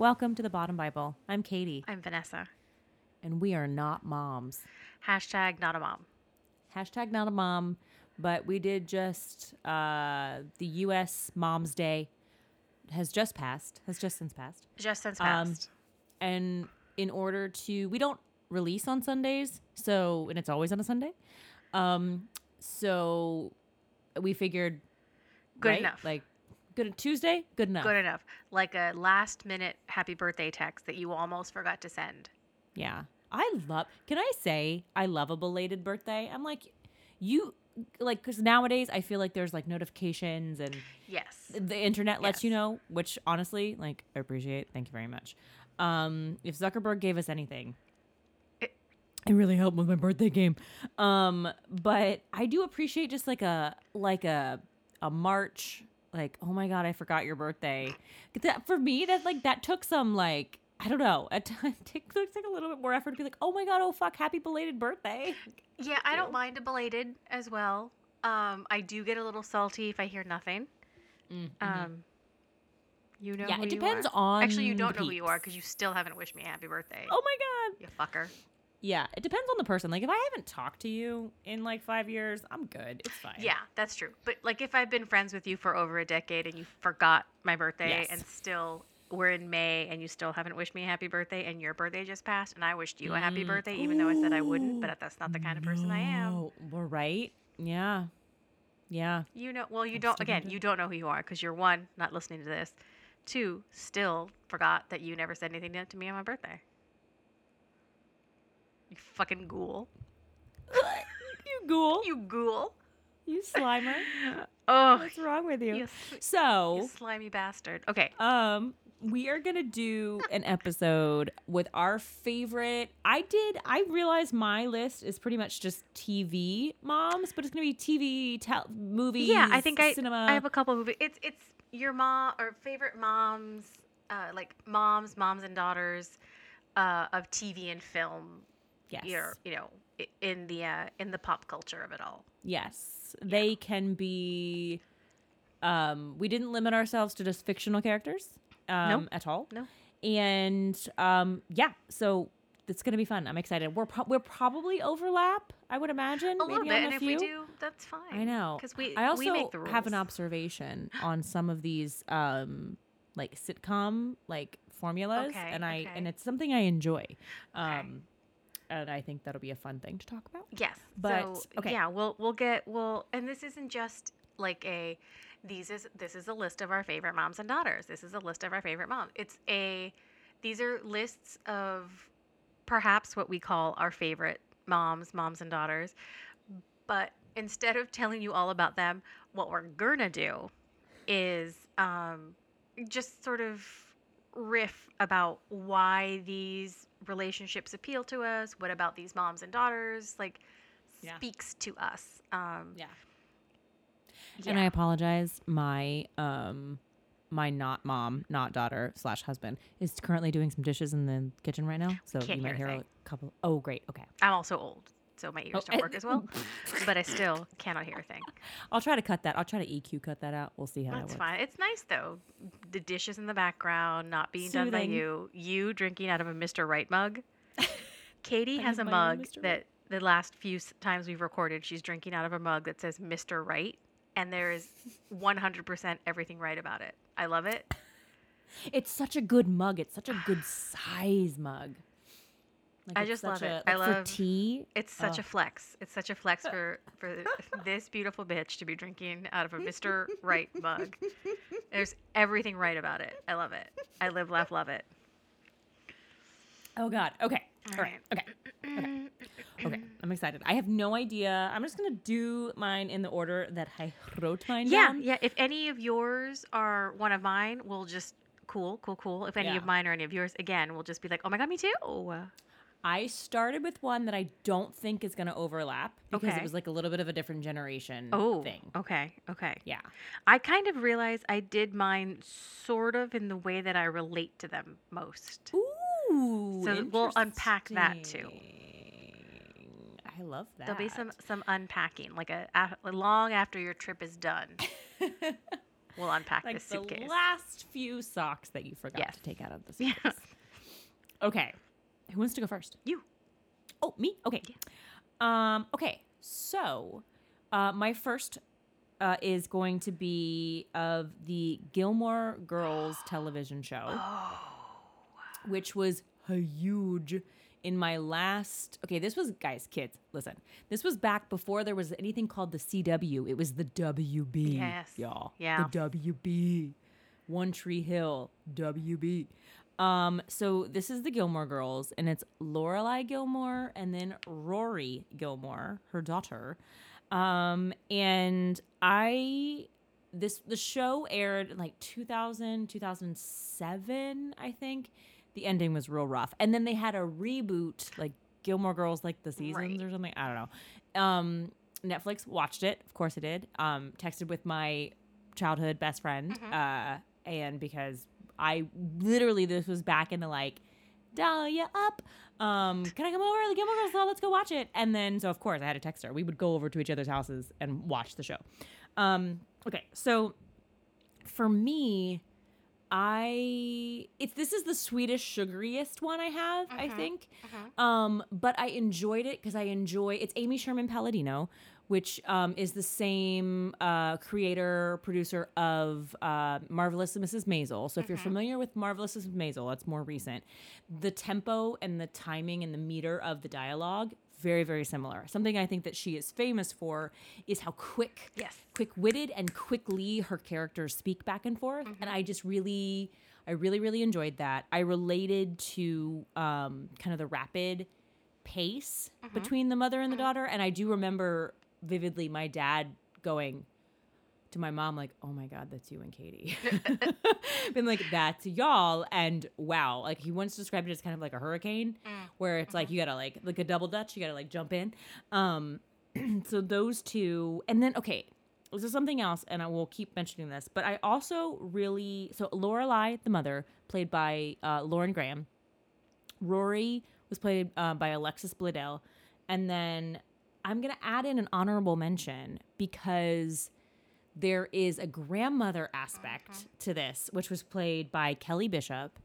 Welcome to the Bottom Bible. I'm Katie, I'm Vanessa. and we are not moms. Hashtag not a mom. Hashtag not a mom, but we did just, uh, the U.S. Mom's Day has just passed, has just since passed. Just since Um, passed. and in order to we don't release on sundays so and it's always on a sunday um so we figured Good right, enough. like good tuesday? Good enough. Good enough. Like a last minute happy birthday text that you almost forgot to send. yeah. I love can i say i love a belated birthday? I'm like you like because nowadays i feel like there's like notifications and Yes. the internet lets you know which honestly like i appreciate. Thank you very much. Um if zuckerberg gave us anything It- it really helped with my birthday game. Um but i do appreciate just like a like a a march like oh my god i forgot your birthday that for me that like that took some like i don't know it looks like a little bit more effort to be like oh my god oh fuck happy belated birthday Yeah, I don't mind a belated as well. Um, I do get a little salty if I hear nothing. Um, you know, yeah who it you depends are. on Actually, you don't know who you are because you still haven't wished me a happy birthday. oh my god you fucker. Yeah, it depends on the person. Like if I haven't talked to you in like five years, I'm good. It's fine. Yeah, that's true. But like, if I've been friends with you for over a decade and you forgot my birthday Yes. and still we're in May and you still haven't wished me a happy birthday and your birthday just passed and I wished you a happy Mm. birthday even though I said I wouldn't, but that's not the kind of person I am. We're right. Yeah. Yeah. You know, well, you I'm don't. Again, you don't know who you are because you're one, not listening to this. Two, still forgot that you never said anything to me on my birthday. You fucking ghoul. you ghoul. You, ghoul. You slimer. Oh, What's wrong with you? you, s- you So, slimy bastard. Okay. um, we are gonna do an episode with our favorite. I did. I realized my list is pretty much just TV moms, but it's gonna be TV, tel- movies. Yeah, I think I cinema. I have a couple movies. It's it's your mom or favorite moms, uh, like moms, moms and daughters, uh, of TV and film. Yes. Your you know in the uh, in the pop culture of it all. Yes, they can be. Um, we didn't limit ourselves to just fictional characters um, at all. No. And um, yeah, so it's gonna be fun. I'm excited. We're pro- we're probably overlap. I would imagine A little bit, and if we do, that's fine. I know. because we I also we make the rules. have an observation on some of these um, like sitcom like formulas, Okay, and I okay. and it's something I enjoy. Um, and I think that'll be a fun thing to talk about. Yes, but- so, okay. yeah, we'll we'll get we'll, and this isn't just like a these is this is a list of our favorite moms and daughters. This is a list of our favorite moms. It's a these are lists of perhaps what we call our favorite moms, moms and daughters. But instead of telling you all about them, what we're gonna do is um, just sort of riff about why these relationships appeal to us. What about these moms and daughters like Yeah. speaks to us? Um, Yeah. yeah. And I apologize. My um my not mom, not daughter slash husband is currently doing some dishes in the kitchen right now. So Can't you might hear a hear a couple. Oh, great. Okay, I'm also old, so my ears Oh, don't work as well. but I still cannot hear a thing. I'll try to cut that. I'll try to EQ cut that out. We'll see how That's that works. fine. It's nice though. The dishes in the background, not being done by you. You drinking out of a Mr. Right mug. Katie has a have my own mug that the last few times we've recorded, she's drinking out of a mug that says Mr. Right, and there is 100% everything right about it. I love it. It's such a good mug. It's such a good size mug. Like, I just love it. I love- tea. It's such Oh. a flex. It's such a flex uh. for for this beautiful bitch to be drinking out of a Mr. Right mug. There's everything right about it. I love it. I live, laugh, love it. Oh God. Okay. All All right. Okay. Okay. Okay. I'm excited. I have no idea. I'm just gonna do mine in the order that I wrote mine Yeah, down. yeah. Yeah. If any of yours are one of mine, we'll just cool, cool, cool. If any Yeah. of mine or any of yours, again, we'll just be like, oh my god, me too. I started with one that I don't think is going to overlap because Okay. it was like a little bit of a different generation Oh, thing. okay, okay. Yeah. I kind of realized I did mine sort of in the way that I relate to them most. Ooh. So we'll unpack that too. I love that. There'll be some some unpacking, like a, a long after your trip is done. We'll unpack like this the last few socks that you forgot Yes. to take out of the Yeah. suitcase. Okay. Who wants to go first? You. Oh, me? Okay. Um, okay. So, uh, my first uh, is going to be of the Gilmore Girls television show, Oh, which was huge in my last. Okay, this was, guys, kids, listen. This was back before there was anything called the CW. It was the WB. Yes. Y'all. Yeah. The WB. One Tree Hill. WB. Um, so this is the Gilmore Girls, and it's Lorelai Gilmore and then Rory Gilmore, her daughter. Um, and I this the show aired in like 2000, 2007, I think. The ending was real rough. And then they had a reboot, like Gilmore Girls, like the seasons Right. or something. I don't know. Um, Netflix watched it. Of course, I did. Um, texted with my childhood best friend. Uh, and because I literally, this was back in the like, dial-up. Um, can I come over? Gilmore Girls, oh, let's go watch it. And then, so of course, I had to text her. We would go over to each other's houses and watch the show. Um, okay, so for me, I it's this is the sweetest, sugariest one I have, I think. Um, but I enjoyed it because I enjoy it's Amy Sherman Palladino, which um, is the same uh, creator producer of uh, Marvelous Mrs. Maisel. So if you're familiar with Marvelous Mrs. Maisel, that's more recent. The tempo and the timing and the meter of the dialogue very very similar. Something I think that she is famous for is how quick Yes. quick-witted and quickly her characters speak back and forth and i just really i really really enjoyed that i related to um, kind of the rapid pace between the mother and the daughter and i do remember vividly my dad going to my mom like oh my god that's you and katie. Been like that's y'all and wow like he once described it as kind of like a hurricane where it's like you gotta like like a double dutch you gotta like jump in. Um so those two and then okay this is something else and i will keep mentioning this but i also really so lorelai the mother played by uh, lauren graham. Rory was played uh, by alexis bledel and then i'm gonna add in an honorable mention because there is a grandmother aspect to this which was played by kelly bishop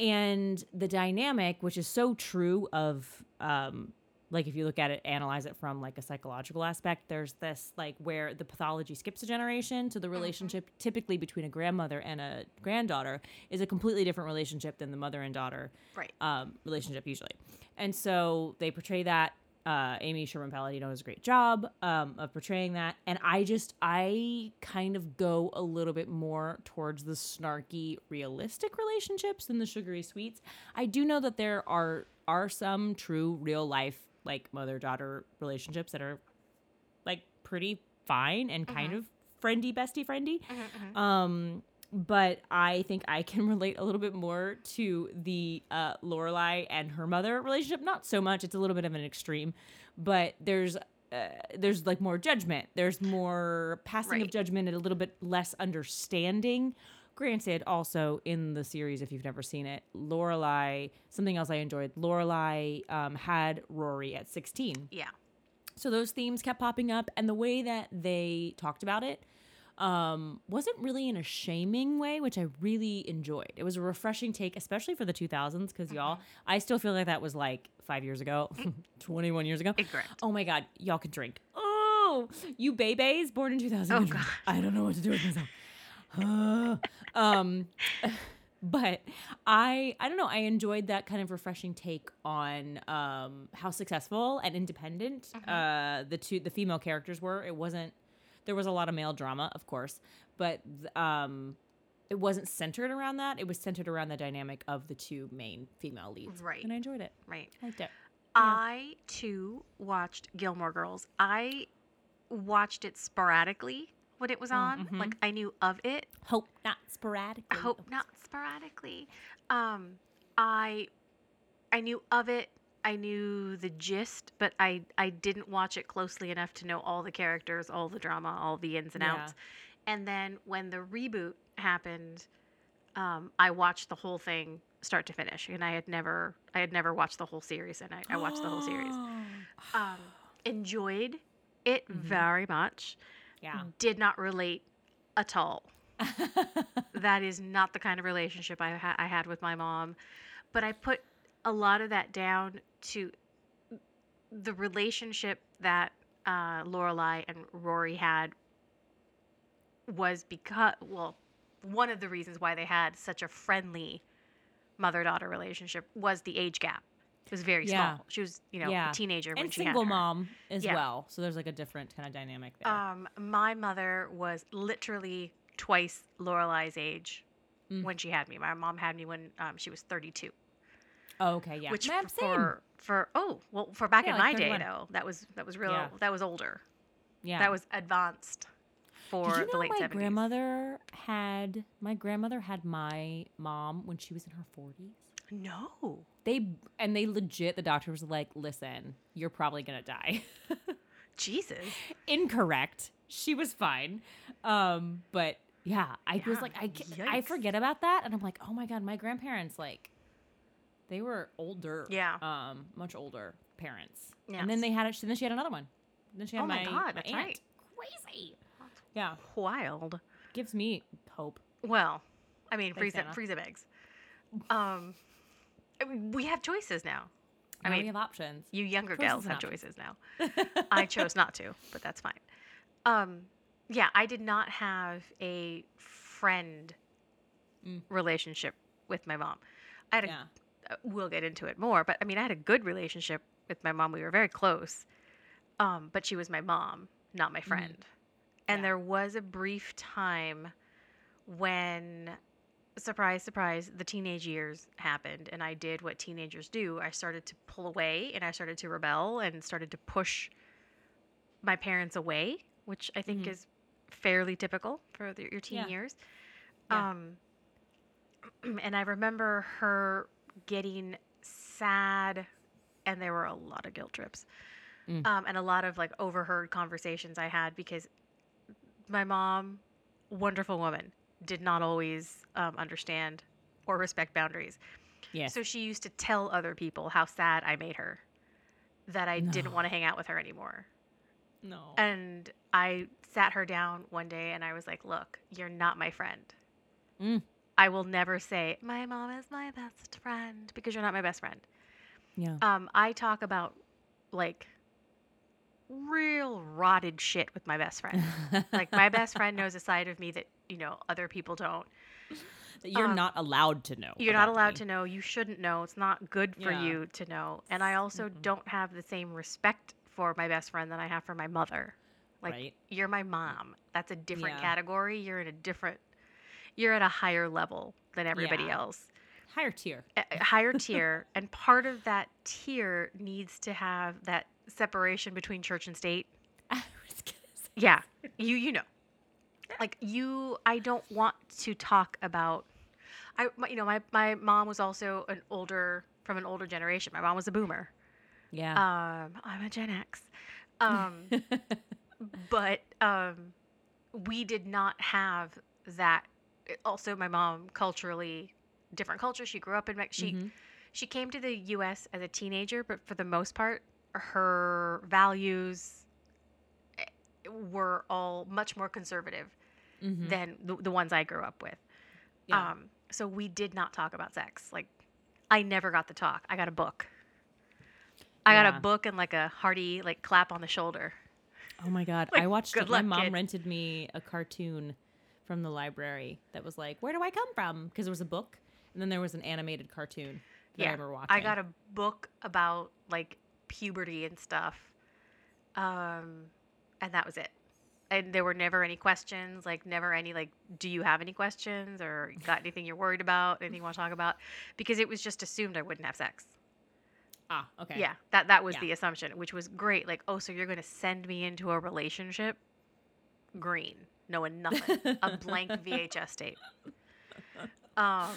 and the dynamic which is so true of um like if you look at it analyze it from like a psychological aspect there's this like where the pathology skips a generation so the relationship typically between a grandmother and a granddaughter is a completely different relationship than the mother and daughter Right. um, relationship usually. And so they portray that. Uh, Amy Sherman Palladino does a great job um, of portraying that, and I just I kind of go a little bit more towards the snarky, realistic relationships than the sugary sweets. I do know that there are are some true real life like mother daughter relationships that are like pretty fine and kind of friendy bestie friendy. Um, but I think I can relate a little bit more to the uh, Lorelai and her mother relationship. Not so much; it's a little bit of an extreme, but there's uh, there's like more judgment. There's more passing of judgment and a little bit less understanding. Granted, also in the series, if you've never seen it, Lorelai. Something else I enjoyed. Lorelai um, had Rory at 16. Yeah. So those themes kept popping up, and the way that they talked about it um, wasn't really in a shaming way, which I really enjoyed. It was a refreshing take, especially for the 2000s, because y'all, I still feel like that was like five years ago, 21 years ago. Oh my God, y'all can drink. Oh, you babies born in 2000. Oh, gosh. I don't know what to do with myself. um, but I I don't know. I enjoyed that kind of refreshing take on um, how successful and independent uh, the two the female characters were. It wasn't there was a lot of male drama, of course, but um, it wasn't centered around that. It was centered around the dynamic of the two main female leads. Right. and I enjoyed it. Right. I liked it. I too watched Gilmore Girls. I watched it sporadically when it was on. mhm. Like I knew of it. Hope not sporadically. Hope not sporadically. Um, I I knew of it. I knew the gist, but I I didn't watch it closely enough to know all the characters, all the drama, all the ins and Yeah. outs. And then when the reboot happened, um, I watched the whole thing start to finish, and I had never I had never watched the whole series, and I, I watched the whole series. Um, enjoyed it Mhm. very much. yeah. Did not relate at all that is not the kind of relationship I, ha- I had with my mom. But I put a lot of that down to the relationship that uh, Lorelai and Rory had was because, well, one of the reasons why they had such a friendly mother daughter relationship was the age gap. It was very Yeah. small. She was, you know, Yeah. a teenager when and she single mom as Yeah. well. So there's like a different kind of dynamic there. Um, my mother was literally twice Lorelai's age Mm. when she had me. My mom had me when um, she was 32. Oh, okay, yeah. Which Ma'am, f- same. for for oh well for back Yeah, in like my day though that was that was real Yeah. that was older. yeah. That was advanced for Did you know the late my 70s. grandmother had my grandmother had my mom when she was in her 40s? No. They and they legit the doctor was like, "Listen, you're probably going to die." Jesus. Incorrect. She was fine. Um but yeah, I was like I ca- I forget about that and I'm like, "Oh my god, my grandparents like they were older. Yeah. Um much older parents. And then they had it then she had another one. Then she had Oh my my God, that's aunt. right. Crazy. Yeah, Wild. gives me hope. Well, I mean, Thanks, freeze Anna. freeze eggs. Um, I mean, we have choices now. I Now we have options. you younger choices girls have options. choices now. I chose not to, but that's fine. Um, yeah, I did not have a friend Mm. relationship with my mom. I had a, yeah. We'll get into it more, but I mean, I had a good relationship with my mom. We were very close. Um, but she was my mom, not my friend. And Yeah. there was a brief time when surprise surprise the teenage years happened and i did what teenagers do i started to pull away and i started to rebel and started to push my parents away which i think Mhm. is fairly typical for the, your teen Yeah. years Yeah. um and i remember her getting sad and there were a lot of guilt trips Mm. um, and a lot of like overheard conversations i had because my mom wonderful woman did not always um, understand or respect boundaries Yes. so she used to tell other people how sad i made her that i didn't want to hang out with her anymore no. and i sat her down one day and i was like look you're not my friend Mm. I will never say my mom is my best friend because you're not my best friend yeah. um, i talk about like real rotted shit with my best friend like my best friend knows a side of me that you know other people don't that you're um, not allowed to know. you're not allowed me. to know you shouldn't know it's not good for Yeah. you to know and i also Mm-mm. don't have the same respect for my best friend that i have for my mother like right. you're my mom that's a different Yeah. category you're in a different you're at a higher level than everybody Yeah. else. Higher tier. a higher tier and part of that tier needs to have that separation between church and state. I was gonna say- yeah you you know. Like you i don't want to talk about i my- you know my, my mom was also an older from an older generation. My mom was a boomer. Yeah. um i'm a gen x. Um but um we did not have that also my mom culturally different culture she grew up in Mex- she Mhm. she came to the US as a teenager but for the most part her values eh, were all much more conservative Mhm. than the, the ones I grew up with Yeah. um so we did not talk about sex like I never got the talk I got a book I got a book and like a hearty like clap on the shoulder oh my god. like, I watched good luck, my mom kid. rented me a cartoon from the library that was like, "Where do I come from?" Because there was a book, and then there was an animated cartoon that I Yeah, remember watching. I got a book about like puberty and stuff. Um and that was it. And there were never any questions, like never any like do you have any questions or got anything you're worried about, anything you want to talk about? Because it was just assumed I wouldn't have sex. ah okay. Yeah, that that was Yeah. the assumption, which was great. Like, oh, so you're going to send me into a relationship? Green. Knowing nothing. a blank VHS tape. Um,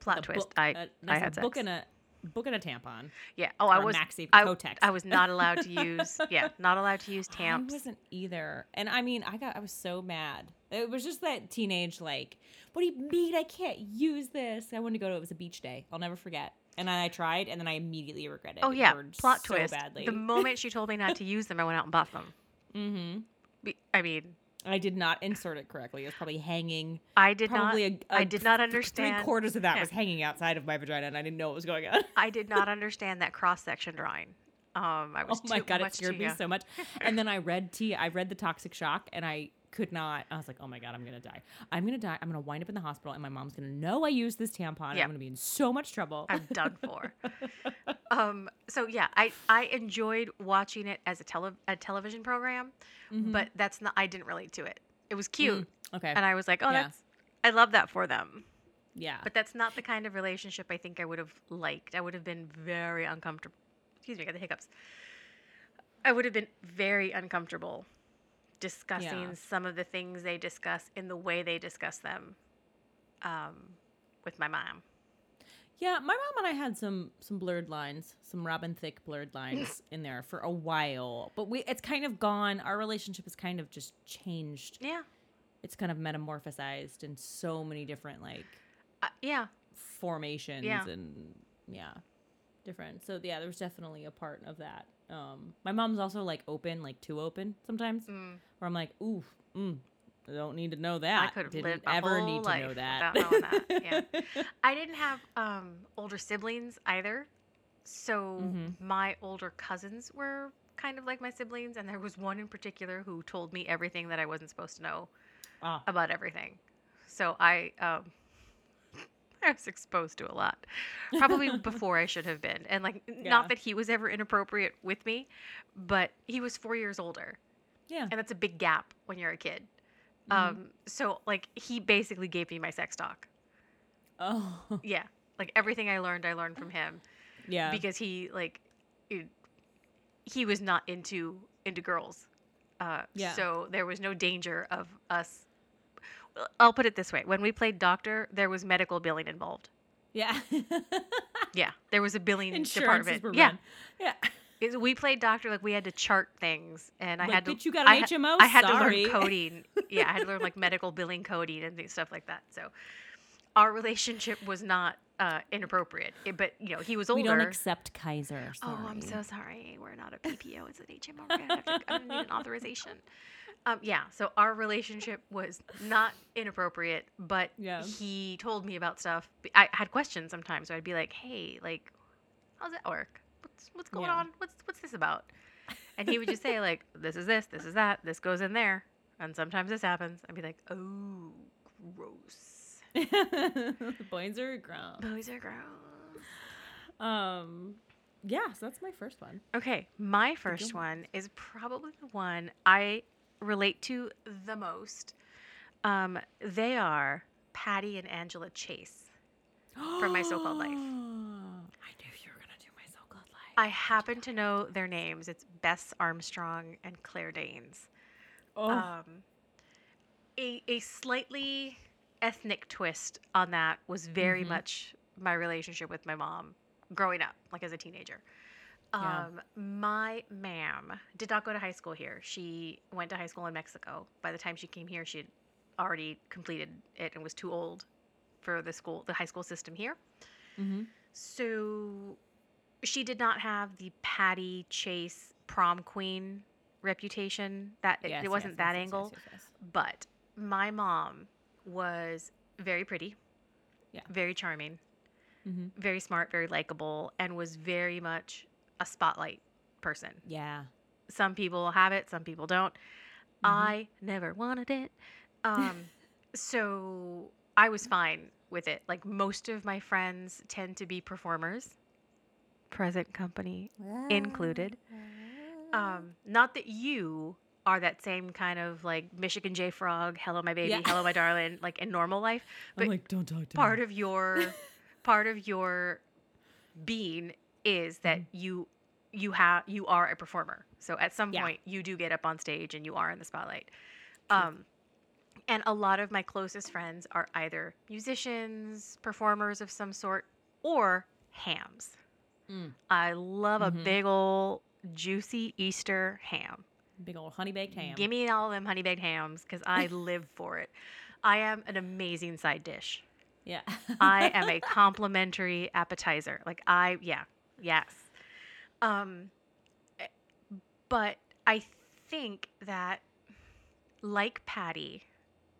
plot A twist. book- I a, I had book sex. and a book and a tampon. yeah. Oh, I a was. maxi I, Kotex. I was not allowed to use. Yeah, not allowed to use I wasn't either. And I mean, I got I was so mad. It was just that teenage like, what do you mean I can't use this? I wanted to go to it was a beach day. I'll never forget. And then I tried and then I immediately regretted Oh yeah, plot so twist. badly. The moment she told me not to use them, I went out and bought them. mm-hmm. I mean, I did not insert it correctly. It was probably hanging. I did probably not. a, a I did not understand. Three quarters of that Yeah. was hanging outside of my vagina, and I didn't know what was going on. I did not understand that cross section drawing. Um, I Oh was my too god, it scared me so much. And then I read T. I read the Toxic Shock, and I could not. I was like, oh my god, I'm gonna die. I'm gonna die. I'm gonna wind up in the hospital, and my mom's gonna know I used this tampon. and I'm gonna be in so much trouble. I'm done for. um, so yeah, I I enjoyed watching it as a tele a television program, Mhm. but that's not. I didn't relate to it. It was cute, Mm, okay. and I was like, oh, Yeah. that's. I love that for them, yeah. but that's not the kind of relationship I think I would have liked. I would have been very uncomfortable. Excuse me, I got the hiccups. I would have been very uncomfortable discussing Yeah. some of the things they discuss in the way they discuss them um, with my mom. Yeah, my mom and I had some some blurred lines, some Robin Thicke blurred lines in there for a while, but we it's kind of gone. Our relationship has kind of just changed. Yeah, It's kind of metamorphosized in so many different like uh, yeah, formations Yeah. and yeah, different. So yeah, there's definitely a part of that. Um, my mom's also like open, like too open sometimes, Mm. where I'm like, ooh, mm, I don't need to know that. I could have Didn't lived my ever whole need to know that. without knowing that, yeah. I didn't have um, older siblings either, so Mhm. my older cousins were kind of like my siblings, and there was one in particular who told me everything that I wasn't supposed to know Ah. about everything. So I um, I was exposed to a lot, probably before I should have been, and like Yeah. not that he was ever inappropriate with me, but he was four years older yeah. and that's a big gap when you're a kid. Mhm. Um, so like he basically gave me my sex talk. Oh, Yeah, like everything I learned, I learned from him yeah. because he like it, he was not into into girls. Uh, Yeah. So there was no danger of us. I'll put it this way: when we played doctor, there was medical billing involved. yeah. Yeah, there was a billing Insurances department. yeah. Yeah. We played doctor like we had to chart things, and I Like, had to. "Bitch, you got an I HMO? I had Sorry." to learn coding. yeah, I had to learn like medical billing coding and things, stuff like that. So, our relationship was not uh, inappropriate, It- but you know he was older. We don't accept Kaiser. Sorry. oh, I'm so sorry. We're not a PPO. It's an HMO. We're gonna have to. Gonna need an authorization. Um, yeah. So our relationship was not inappropriate, but Yeah. he told me about stuff. I had questions sometimes, so I'd be like, "Hey, like, how's that work? What's what's going Yeah. on? What's what's this about?" And he would just say like, "This is this. This is that. This goes in there." And sometimes this happens. I'd be like, "Oh, gross. Boys are grown. Boys are gross." Um, yeah. So that's my first one. Okay, my first one. one is probably the one I relate to the most. Um, they are Patty and Angela Chase. From My So-Called Life. I knew you were gonna do my so-called life. I happen to know their names. It's Bess Armstrong and Claire Danes. oh, Um, a, a slightly ethnic twist on that was very Mhm. much my relationship with my mom growing up, like as a teenager. Yeah. Um, my ma'am did not go to high school here. She went to high school in Mexico. By the time she came here, she had already completed it and was too old for the school, the high school system here. Mhm. So she did not have the Patty Chase prom queen reputation. That it, Yes, it wasn't yes, that yes, angle. But my mom was very pretty, Yeah. very charming, Mhm. very smart, very likable, and was very much a spotlight person. Yeah. Some people have it, some people don't. Mhm. I never wanted it. Um, so I was fine with it. Like most of my friends tend to be performers, present company included. Um, not that you are that same kind of like Michigan J Frog, hello my baby, Yeah. hello my darling, like in normal life. I'm but like, don't talk to Part me. of your part of your being is that Mhm. you you have you are a performer. So at some Yeah. point you do get up on stage and you are in the spotlight. True. Um And a lot of my closest friends are either musicians, performers of some sort, or hams. Mm. I love Mhm. a big old juicy Easter ham. Big old honey baked ham. Give me all them honey baked hams because I live for it. I am an amazing side dish. yeah. I am a complimentary appetizer. Like I, yeah, yes. Um, eh, but I think that, like Patty,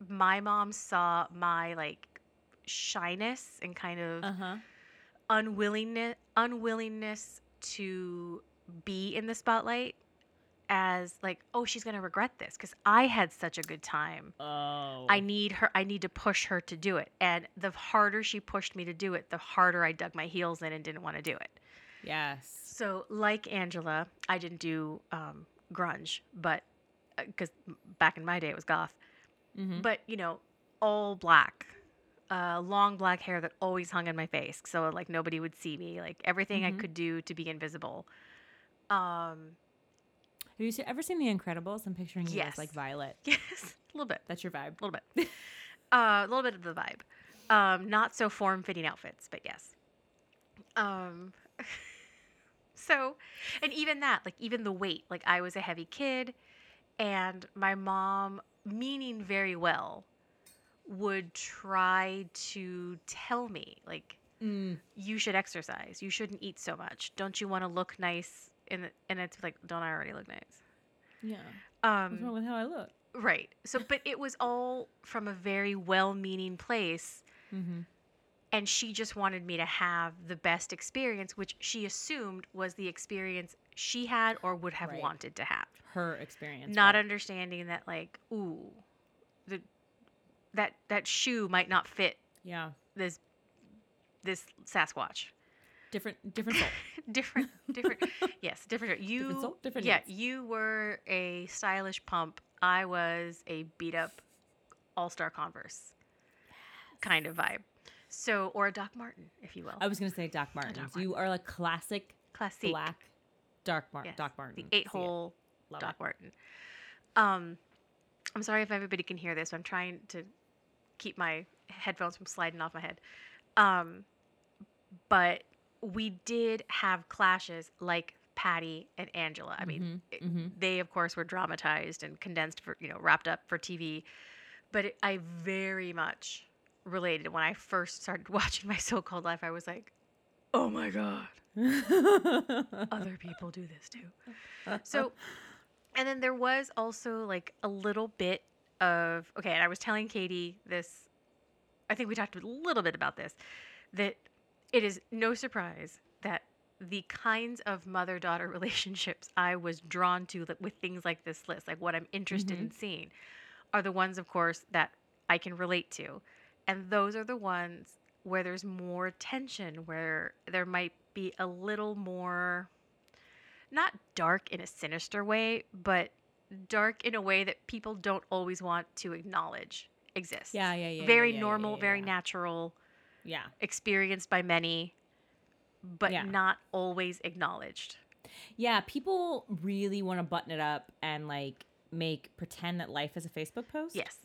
my mom saw my like shyness and kind of Uh huh. Unwillingness unwillingness to be in the spotlight as like oh she's gonna regret this because i had such a good time Oh. i need her i need to push her to do it and the harder she pushed me to do it the harder i dug my heels in and didn't want to do it Yes. so like angela i didn't do um, grunge but because back in my day it was goth Mm-hmm. but you know all black uh, long black hair that always hung in my face so like nobody would see me like everything i Mhm. could do to be invisible um Have you ever seen The Incredibles? I'm picturing you as like Violet. yes a little bit That's your vibe. a little bit uh, a little bit of the vibe um not so form-fitting outfits but yes um so and even that like even the weight like i was a heavy kid and my mom meaning very well would try to tell me like Mm. you should exercise you shouldn't eat so much don't you want to look nice the, and it's like don't i already look nice Yeah. What's wrong um with how I look? right so but it was all from a very well-meaning place Mm-hmm. and she just wanted me to have the best experience which she assumed was the experience she had or would have Right. wanted to have Her experience. not right? understanding that like ooh that that shoe might not fit Yeah. this this sasquatch Different. Different soul. different different yes different you soul, different yeah needs. you were a stylish pump i was a beat up all-star converse kind of vibe so or a doc martin if you will I was gonna say Doc Martens. Martens. You are like classic classic black Doc Mar- Yes, Doc Martens. the eight hole doc it. martin um i'm sorry if everybody can hear this i'm trying to keep my headphones from sliding off my head. Um but we did have clashes like patty and angela. I mean Mhm, it- mhm. they of course were dramatized and condensed for you know wrapped up for tv but it, i very much related. When i first started watching my so-called life i was like oh my god other people do this too. So and then there was also like a little bit of okay and i was telling katie this i think we talked a little bit about this that it is no surprise that the kinds of mother daughter relationships i was drawn to with things like this list like what i'm interested in mm-hmm. seeing are the ones of course that i can relate to. And those are the ones where there's more tension where there might be a little more not dark in a sinister way, but dark in a way that people don't always want to acknowledge exists. Yeah, yeah, yeah, Very yeah, yeah, normal, yeah, very natural, yeah. experienced by many, but not always acknowledged. Yeah, people really want to button it up and like make pretend that life is a Facebook post. Yes.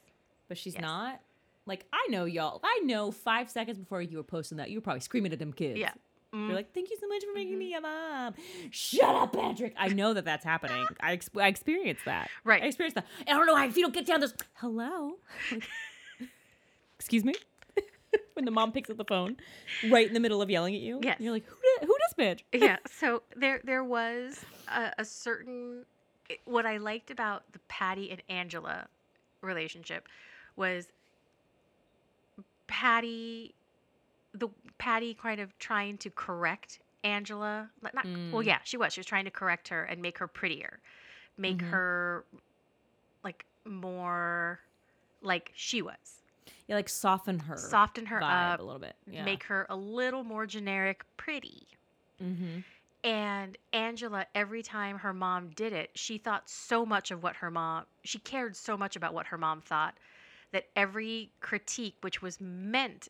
But she's Yes. not. Like I know y'all. I know 5 seconds before you were posting that, you were probably screaming at them kids. Yeah. Mm, You're like, "Thank you so much for making me a mom." Shut up, Patrick. I know that that's happening. I ex- I experienced that. Right. I experienced that. I don't know how if you don't get down this. Hello. Like, Excuse me. when the mom picks up the phone, right in the middle of yelling at you. Yes. You're like, "Who? Did, who this bitch?" yeah. So there, there was a, a certain. What I liked about the Patty and Angela relationship was Patty, the Patty kind of trying to correct Angela. Not, not- well, Mm. yeah, she was. She was trying to correct her and make her prettier, make Mhm. her like more like she was, Yeah, like soften her. soften her up, a little bit. Yeah. make her a little more generic pretty. Mm-hmm. And Angela, every time her mom did it, she thought so much of what her mom, she cared so much about what her mom thought that every critique, which was meant,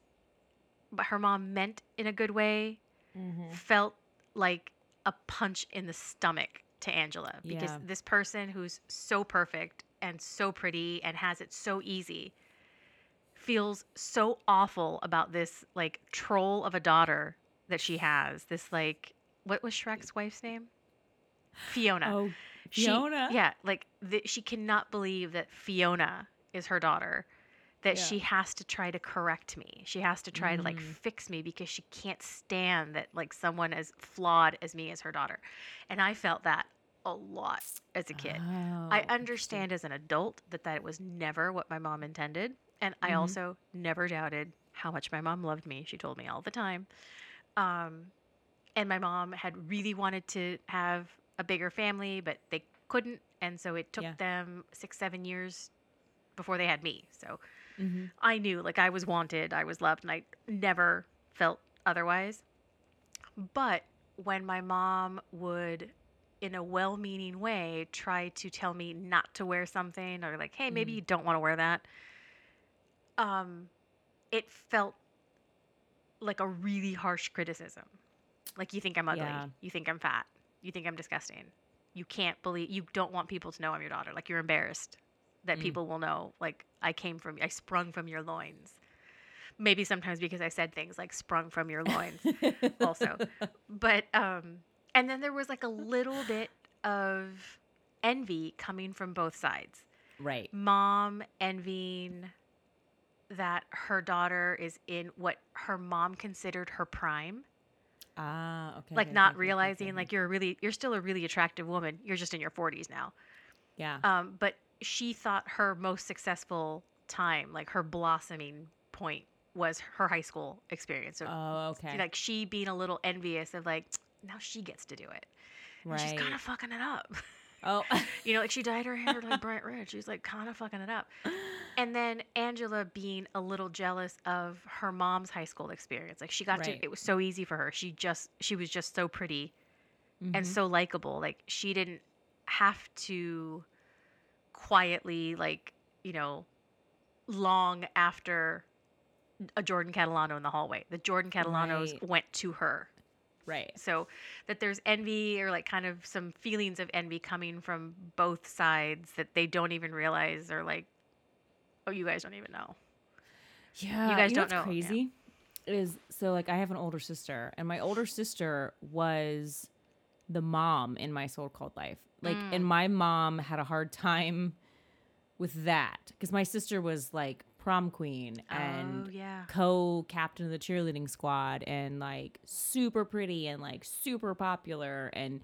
but her mom meant in a good way, Mm-hmm. felt like a punch in the stomach to Angela because Yeah. this person who's so perfect and so pretty and has it so easy feels so awful about this like troll of a daughter that she has. This like what was Shrek's wife's name? Fiona. Oh, She- Fiona? yeah, like the, she cannot believe that Fiona is her daughter. That Yeah. she has to try to correct me. She has to try to like Mm. fix me because she can't stand that like someone as flawed as me as her daughter. And I felt that a lot as a kid. Oh, I understand as an adult that that was never what my mom intended, and I Mhm. also never doubted how much my mom loved me. She told me all the time. Um, and my mom had really wanted to have a bigger family, but they couldn't, and so it took Yeah. them six, seven years before they had me. So Mhm. I knew, like, I was wanted, I was loved, and I never felt otherwise. But when my mom would, in a well meaning way, try to tell me not to wear something or, like, hey, maybe Mm. you don't want to wear that, um, it felt like a really harsh criticism. Like, you think I'm ugly, Yeah. you think I'm fat, you think I'm disgusting. You can't believe, you don't want people to know I'm your daughter. Like, you're embarrassed that Mm. people will know, like, I came from, I sprung from your loins. Maybe sometimes because I said things like sprung from your loins also. But um and then there was like a little bit of envy coming from both sides. right. Mom envying that her daughter is in what her mom considered her prime. Ah, okay. like okay, not okay, realizing okay. like you're a really you're still a really attractive woman. You're just in your 40s now. yeah. Um but she thought her most successful time, like her blossoming point was her high school experience. So oh, okay. like she being a little envious of like now she gets to do it. And right. she's kind of fucking it up. oh, you know, like she dyed her hair like bright red. She's like kind of fucking it up. And then Angela being a little jealous of her mom's high school experience. Like she got Right. to it was so easy for her. She just she was just so pretty and Mhm. so likable. Like she didn't have to quietly like, you know, long after a Jordan Catalano in the hallway. The Jordan Catalanos Right. went to her. right. So that there's envy or like kind of some feelings of envy coming from both sides that they don't even realize or like, oh, you guys don't even know. Yeah, You guys know don't know, what's yeah. Crazy is so like I have an older sister, and my older sister was the mom in my so-called life. Like, Mm. and my mom had a hard time with that because my sister was like prom queen and oh, yeah. co-captain of the cheerleading squad and like super pretty and like super popular and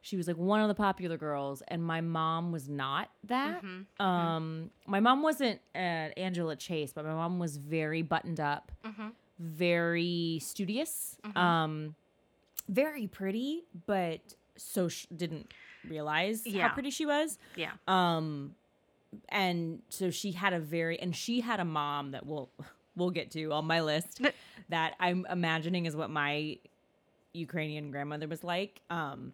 she was like one of the popular girls and my mom was not that Mhm, um my mom wasn't uh, angela chase but my mom was very buttoned up mhm. very studious Mhm. um very pretty but so sh- didn't realize Yeah. how pretty she was Yeah. um and so she had a very and she had a mom that we'll we'll get to on my list that i'm imagining is what my ukrainian grandmother was like um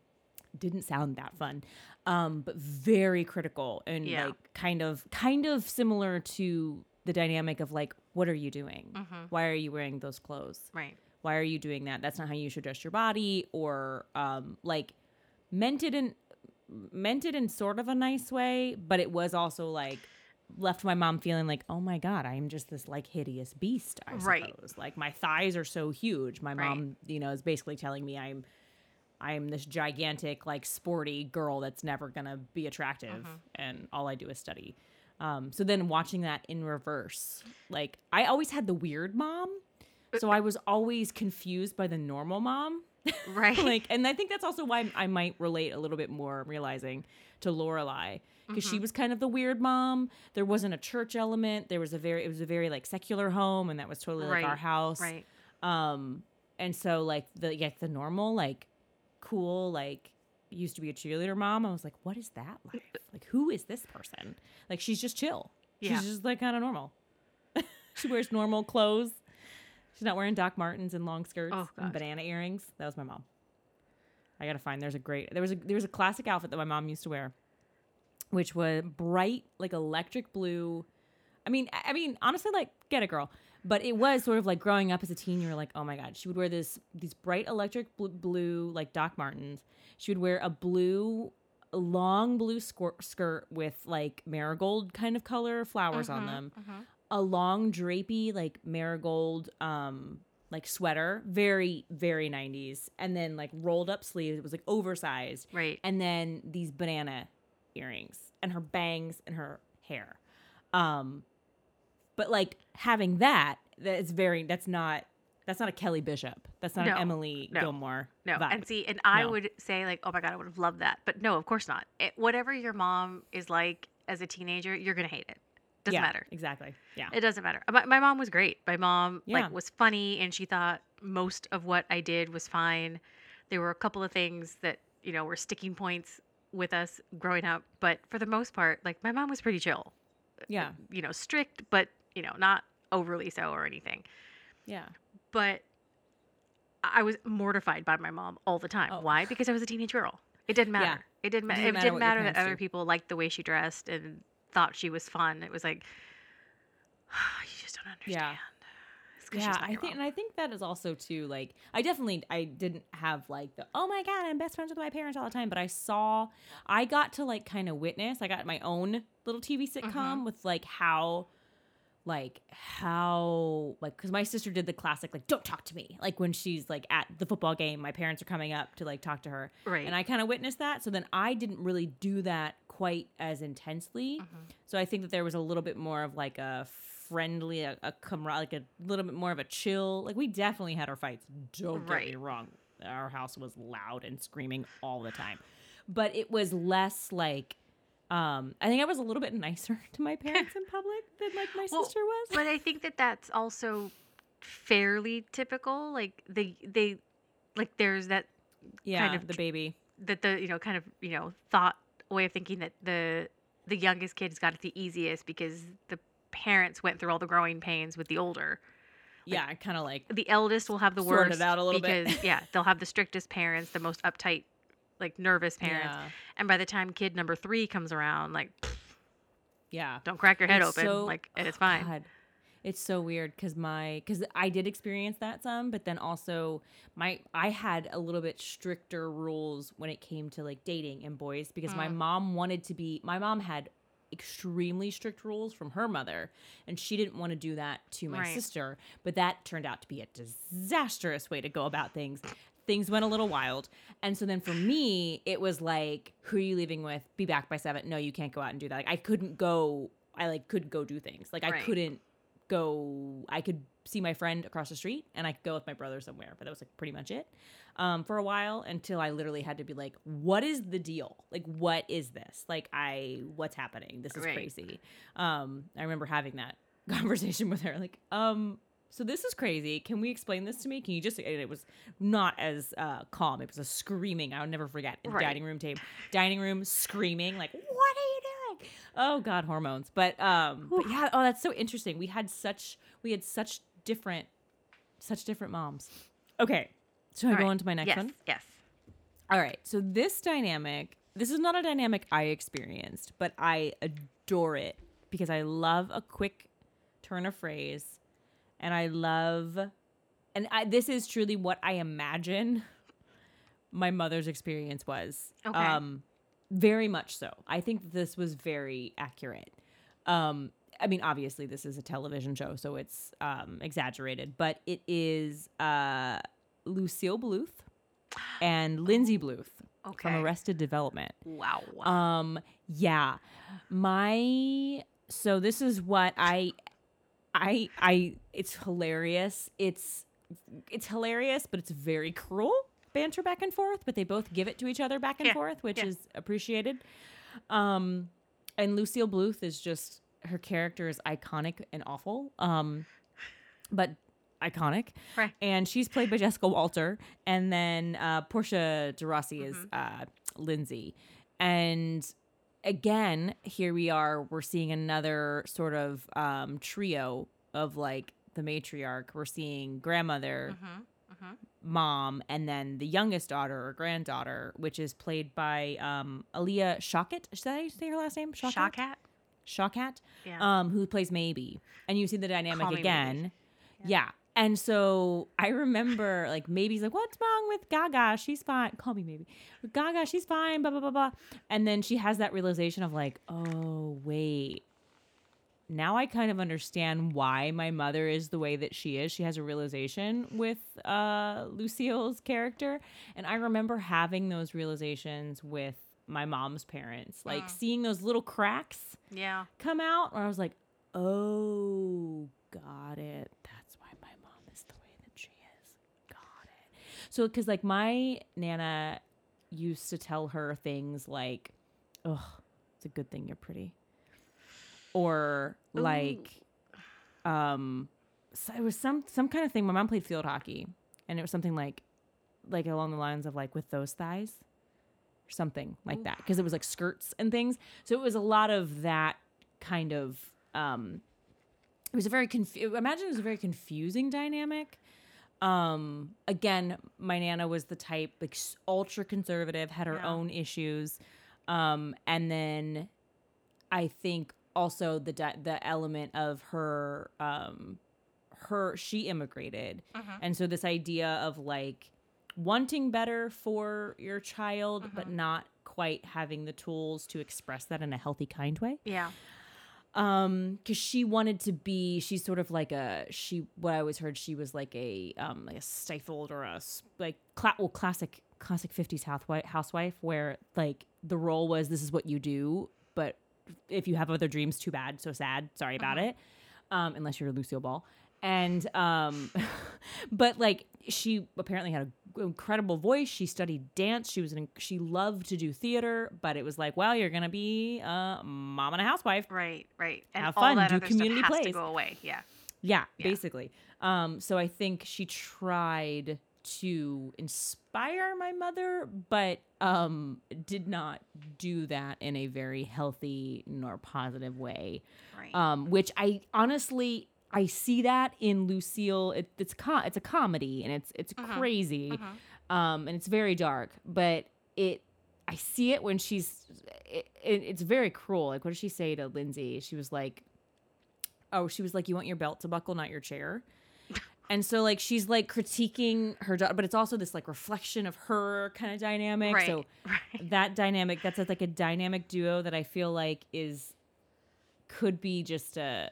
didn't sound that fun um but very critical and Yeah. like kind of kind of similar to the dynamic of like what are you doing Mhm. why are you wearing those clothes Right. why are you doing that that's not how you should dress your body or um like meant it in meant it in sort of a nice way but it was also like left my mom feeling like oh my god i'm just this like hideous beast i suppose Right. like my thighs are so huge my Right. mom you know is basically telling me i'm i'm this gigantic like sporty girl that's never gonna be attractive Mhm. and all i do is study um so then watching that in reverse like i always had the weird mom so I was always confused by the normal mom. Right. like, and I think that's also why I might relate a little bit more, realizing to Lorelai because she Mhm. was kind of the weird mom. There wasn't a church element. There was a very, it was a very like secular home, and that was totally like our house. right. Um, and so like the yeah the normal like cool like used to be a cheerleader mom. I was like, what is that life? Like, who is this person? Like, she's just chill. Yeah. She's just like kind of normal. she wears normal clothes. She's not wearing Doc Martens and long skirts Oh, and banana earrings. That was my mom. I gotta find. There's a great. There was a there was a classic outfit that my mom used to wear, which was bright like electric blue. I mean, I mean, honestly, like get a girl. But it was sort of like growing up as a teen. You were like, oh my god, she would wear this these bright electric blue, blue like Doc Martens. She would wear a blue long blue skirt with like marigold kind of color flowers on Mhm, them. mhm. A long drapey like marigold um like sweater, very very 90s, and then like rolled up sleeves. It was like oversized, Right. and then these banana earrings and her bangs and her hair. Um, but like having that, that's very that's not that's not a Kelly Bishop. That's not No, an Emily no, Gilmore. No, vibe. and see, and I No. would say like, oh my god, I would have loved that, but no, of course not. It, whatever your mom is like as a teenager, you're gonna hate it. Doesn't yeah, matter. Exactly. Yeah. It doesn't matter. My, my mom was great. My mom Yeah. like was funny, and she thought most of what I did was fine. There were a couple of things that you know were sticking points with us growing up, but for the most part, like my mom was pretty chill. yeah. Uh, you know, strict, but you know, not overly so or anything. Yeah. but I was mortified by my mom all the time. Oh. Why? Because I was a teenage girl. It didn't matter. It didn't, ma- didn't it matter didn't matter that parents other do. people liked the way she dressed and thought she was fun. It was like, you just don't understand. It's 'cause she's Yeah, not I think, and I think that is also too like I definitely I didn't have like the oh my god I'm best friends with my parents all the time, but I saw I got to like kind of witness. I got my own little TV sitcom Mhm. with like how like how like because my sister did the classic like don't talk to me like when she's like at the football game my parents are coming up to like talk to her right. and I kind of witnessed that. So then I didn't really do that quite as intensely. Mhm. So I think that there was a little bit more of like a friendly, a, a camar- like a little bit more of a chill. Like we definitely had our fights. Don't get me wrong. Our house was loud and screaming all the time, but it was less like. Um, I think I was a little bit nicer to my parents in public than like my Well, sister was. but I think that that's also fairly typical. Like they, they, like there's that yeah, of the baby. that the you know kind of you know thought way of thinking that the the youngest kids got it the easiest because the parents went through all the growing pains with the older. Yeah, kind of like The eldest will have the worst out a little bit. because yeah, they'll have the strictest parents, the most uptight, like nervous parents. yeah, And by the time kid number three comes around, like pfft, yeah. don't crack your head It's open, so- like and it's fine. God. It's so weird because my because I did experience that some, but then also my I had a little bit stricter rules when it came to like dating and boys because my Mm. mom wanted to be my mom had extremely strict rules from her mother and she didn't want to do that to my Right. sister but that turned out to be a disastrous way to go about things. Things went a little wild. And so then for me it was like who are you leaving with? Be back by seven. No you can't go out and do that. Like i couldn't go i like couldn't go do things. Like i couldn't go i could see my friend across the street and i could go with my brother somewhere but that was like pretty much it um, for a while until i literally had to be like what is the deal? Like what is this? Like i what's happening? This is Right. crazy. Um i remember having that conversation with her like um so this is crazy. Can we explain this to me? Can you just and it was not as uh calm. It was a screaming. I'll never forget. Right. dining room table dining room screaming like what are you doing oh god hormones but um but yeah oh that's so interesting we had such we had such different such different moms okay so i All go right. on to my next yes, one yes. all right. So this dynamic, this is not a dynamic I experienced, but I adore it because I love a quick turn of phrase and I love and I, this is truly what I imagine my mother's experience was. Okay. Um very much so. I think this was very accurate. Um I mean obviously this is a television show so it's um exaggerated, but it is uh Lucille Bluth and Lindsay Bluth Okay. from Arrested Development. wow. Um, yeah, my so this is what I, I, I. It's hilarious. It's it's hilarious, but it's very cruel banter back and forth. But they both give it to each other back and Yeah, forth, which yeah. is appreciated. Um, and Lucille Bluth is just her character is iconic and awful. Um, but iconic. Right. And she's played by Jessica Walter, and then uh, Portia de Rossi is Mm-hmm. uh, Lindsay. And again, here we are. We're seeing another sort of um, trio of like the matriarch. We're seeing grandmother, mm-hmm. Mom, and then the youngest daughter or granddaughter, which is played by um, Alia that how you say her last name? Shock hat. Shawkat Yeah. um, who plays Maeby, and you see the dynamic again. Maeby. Yeah. And so I remember like maybe he's like, What's wrong with Gaga? She's fine. Call me maybe. Gaga, she's fine, blah blah blah blah. And then she has that realization of like, oh wait. Now I kind of understand why my mother is the way that she is. She has a realization with uh Lucille's character. And I remember having those realizations with my mom's parents. Like Mm. seeing those little cracks Yeah. come out where I was like, oh, got it. That's why my mom is the way that she is. Got it. So, because like my Nana used to tell her things like, oh, it's a good thing you're pretty. Or like, um, so it was some some kind of thing. My mom played field hockey, and it was something like, like along the lines of like with those thighs, or something like that, because it was like skirts and things. So it was a lot of that kind of. Um, it was a very conf- imagine it was a very confusing dynamic. Um, again, my nana was the type like ultra conservative, had her Yeah. own issues, um, and then I think also the di- the element of her um her she immigrated Mhm. and so this idea of like wanting better for your child but Mhm. not quite having the tools to express that in a healthy kind way Yeah. um because she wanted to be she's sort of like a she what i always heard she was like a um like a stifled or a like cla- well, classic classic 50s housewife housewife where like the role was this is what you do if you have other dreams too bad so sad sorry about it um unless you're lucille ball and um but like she apparently had an incredible voice she studied dance she was an she loved to do theater but it was like well you're gonna be a mom and a housewife Right. Right. And Have all fun, that do community stuff has to plays. go away. Yeah. yeah, Yeah. basically. Um, so I think she tried to inspire my mother, but um, did not do that in a very healthy nor positive way. Right. Um, which I honestly I see that in Lucille. It, it's co- it's a comedy and it's it's Mhm. crazy, Mhm. um, and it's very dark, but it. I see it when she's. It, it, it's very cruel. Like, what did she say to Lindsay? She was like, "Oh, she was like, you want your belt to buckle, not your chair." And so, like, she's like critiquing her daughter, but it's also this like reflection of her kind of dynamic. right. So right. that dynamic, that's like a dynamic duo that I feel like is could be just a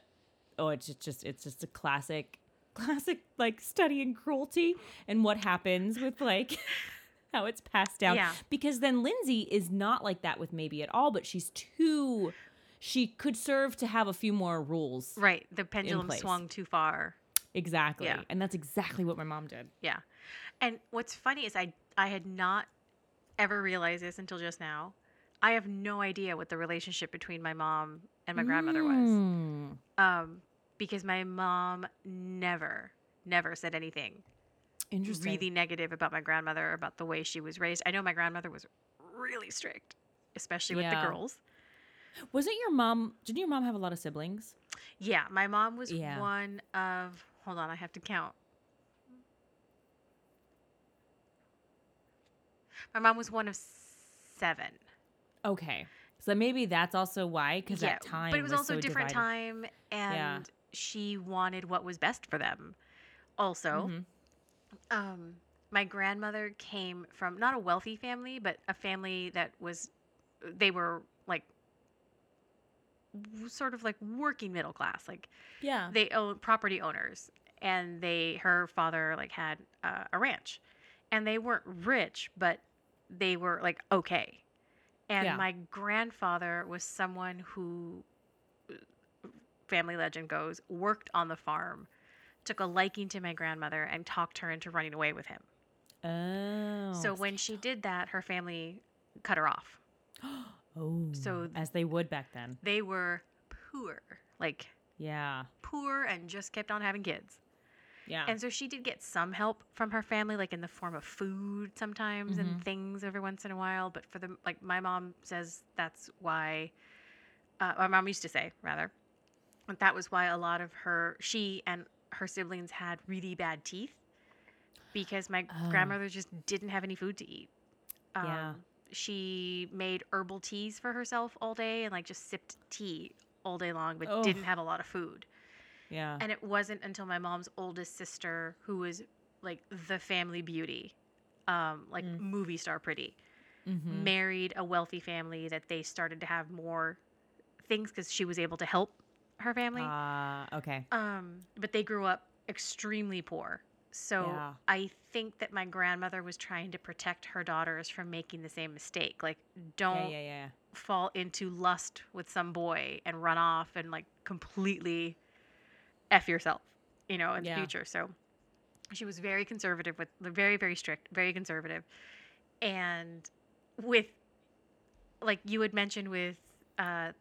oh, it's just, just it's just a classic, classic like study in cruelty and what happens with like how it's passed down. Yeah. Because then Lindsay is not like that with Maeby at all, but she's too. She could serve to have a few more rules. Right. The pendulum swung too far. Exactly. Yeah. And that's exactly what my mom did. Yeah. And what's funny is I I had not ever realized this until just now. I have no idea what the relationship between my mom and my grandmother was. Mm. Um because my mom never never said anything Interesting. really negative about my grandmother about the way she was raised. I know my grandmother was really strict, especially with Yeah. the girls. Wasn't your mom? Didn't your mom have a lot of siblings? Yeah, my mom was Yeah. one of hold on, I have to count. My mom was one of seven. Okay. So maybe that's also why, because that time. but it was, also so a different divided. time, and she wanted what was best for them. Also, Mhm. um, my grandmother came from not a wealthy family, but a family that was, they were sort of like working middle class. Like Yeah. they own property owners, and they, her father like had uh, a ranch, and they weren't rich, but they were like okay. And Yeah. my grandfather was someone who, uh, family legend goes, worked on the farm, took a liking to my grandmother, and talked her into running away with him. oh. so when she did that, her family cut her off. oh. so- as they would back then. They were poor, like Yeah. poor, and just kept on having kids. Yeah. And so she did get some help from her family, like in the form of food sometimes Mhm. and things every once in a while. But for the like, my mom says that's why. Uh, my mom used to say rather, that that was why a lot of her she and her siblings had really bad teeth, because my Oh. grandmother just didn't have any food to eat. Um, Yeah. She made herbal teas for herself all day and like just sipped tea all day long, but Oh. didn't have a lot of food Yeah. And it wasn't until my mom's oldest sister, who was like the family beauty, um, like Mm. movie star pretty, Mhm. married a wealthy family that they started to have more things because she was able to help her family. Ah, okay. Um, but they grew up extremely poor. So Yeah. I think that my grandmother was trying to protect her daughters from making the same mistake. Like, don't Yeah, yeah, yeah. fall into lust with some boy and run off and like completely f yourself, you know, in the future. So she was very conservative with very very strict, very conservative. And with like you had mentioned with uh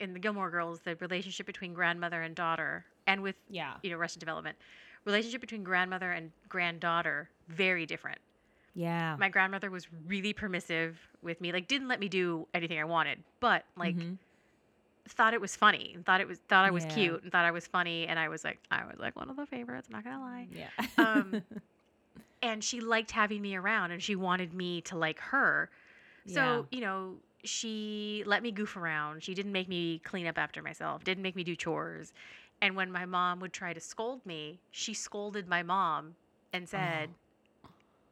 in the Gilmore Girls the relationship between grandmother and daughter and with Yeah. you know Arrested Development relationship between grandmother and granddaughter very different Yeah. my grandmother was really permissive with me like didn't let me do anything i wanted but like Mhm. thought it was funny and thought it was thought i was Yeah. cute and thought i was funny and i was like i was like one of the favorites i'm not gonna lie Yeah. um, and she liked having me around and she wanted me to like her so you know she let me goof around she didn't make me clean up after myself didn't make me do chores and when my mom would try to scold me she scolded my mom and said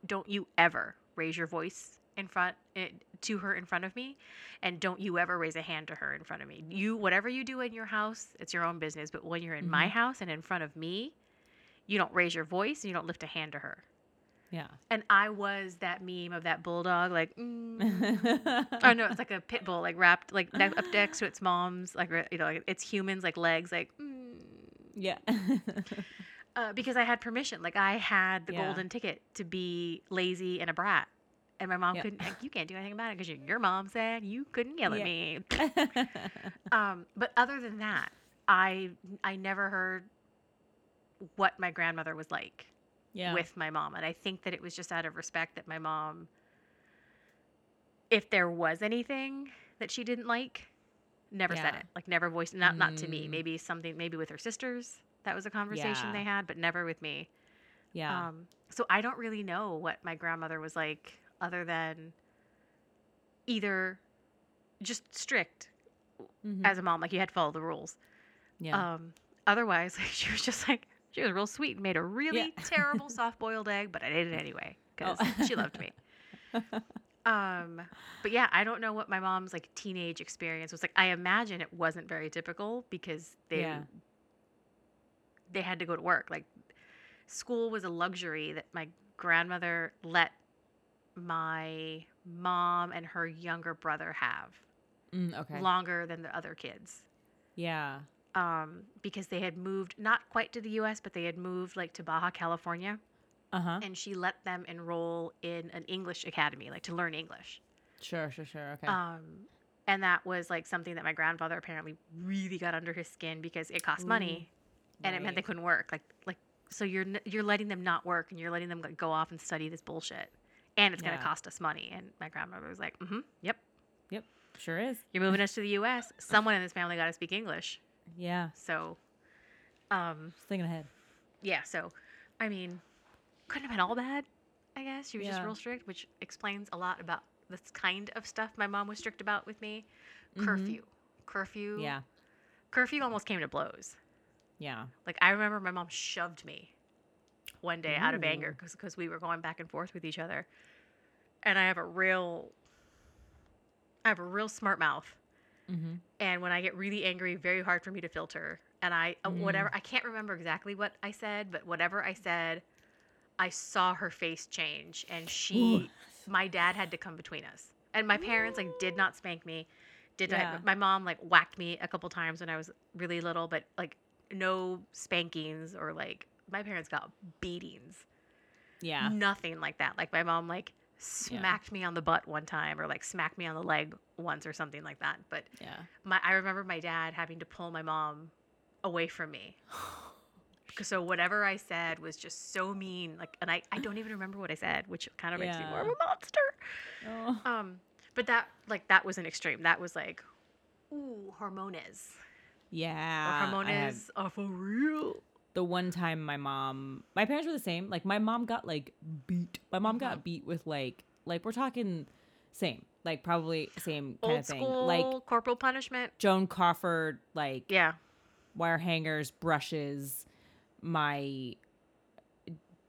don't you ever raise your voice in front eh, to her in front of me and don't you ever raise a hand to her in front of me you whatever you do in your house it's your own business but when you're in my Mhm. house and in front of me you don't raise your voice and you don't lift a hand to her yeah. and i was that meme of that bulldog like mm. oh no it's like a pit bull like wrapped like up next to its mom's like you know like it's humans like legs like mm. Yeah. uh, because I had permission. Like I had the Yeah. golden ticket to be lazy and a brat, and my mom Yeah. couldn't. Like, you can't do anything about it because your mom said you couldn't yell at me. Um, but other than that, I I never heard what my grandmother was like yeah. with my mom, and I think that it was just out of respect that my mom, if there was anything that she didn't like, never said it. Like never voiced not not to me. Mm. Maybe something maybe with her sisters. That was a conversation Yeah. they had, but never with me. yeah. Um, so I don't really know what my grandmother was like, other than either just strict Mhm. as a mom, like you had to follow the rules. yeah. Um, otherwise, like, she was just like she was real sweet and made a really terrible soft boiled egg, but I ate it anyway because Oh. she loved me. Um, but yeah, I don't know what my mom's like teenage experience was like. I imagine it wasn't very typical because they Yeah. they had to go to work. Like school was a luxury that my grandmother let my mom and her younger brother have Mm, okay. longer than the other kids. yeah. Um, because they had moved not quite to the US, but they had moved like to Baja California Uh huh. and she let them enroll in an English academy, like to learn English. Sure. Sure. Sure. Okay. Um, and that was like something that my grandfather apparently really got under his skin because it cost money and it meant they couldn't work. Like, like, so you're you're letting them not work and you're letting them like, go off and study this bullshit, and it's Yeah. gonna cost us money. And my grandmother was like, "Mm-hmm, yep, yep, Sure is. you're moving us to the U.S. Someone in this family got to speak English." Yeah. So, um, Just thinking ahead. yeah. So, I mean, couldn't have been all bad. I guess she was just real strict, which explains a lot about this kind of stuff my mom was strict about with me. Mhm. Curfew, curfew, Yeah. curfew almost came to blows. Yeah. Like I remember my mom shoved me one day out of anger Ooh. because we were going back and forth with each other, and I have a real, I have a real smart mouth, Mm-hmm. and when I get really angry, very hard for me to filter. And I uh, Mm. whatever I can't remember exactly what I said, but whatever I said, I saw her face change, and she, my dad had to come between us, and my parents like did not spank me. Did Yeah. not, my mom like whacked me a couple times when I was really little, but like no spankings or like my parents got beatings. Yeah. Nothing like that. Like my mom like smacked me on the butt one time or like smacked me on the leg once or something like that. But Yeah. my I remember my dad having to pull my mom away from me. So whatever I said was just so mean. Like and I, I don't even remember what I said, which kind of makes me more of a monster. Oh. Um but that like that was an extreme. That was like ooh, hormones. Yeah. or hormones are for real. the one time my mom my parents were the same like my mom got like beat my mom Mm-hmm. got beat with like like we're talking same like probably same kind Old of thing school like corporal punishment. joan crawford like Yeah. wire hangers, brushes. My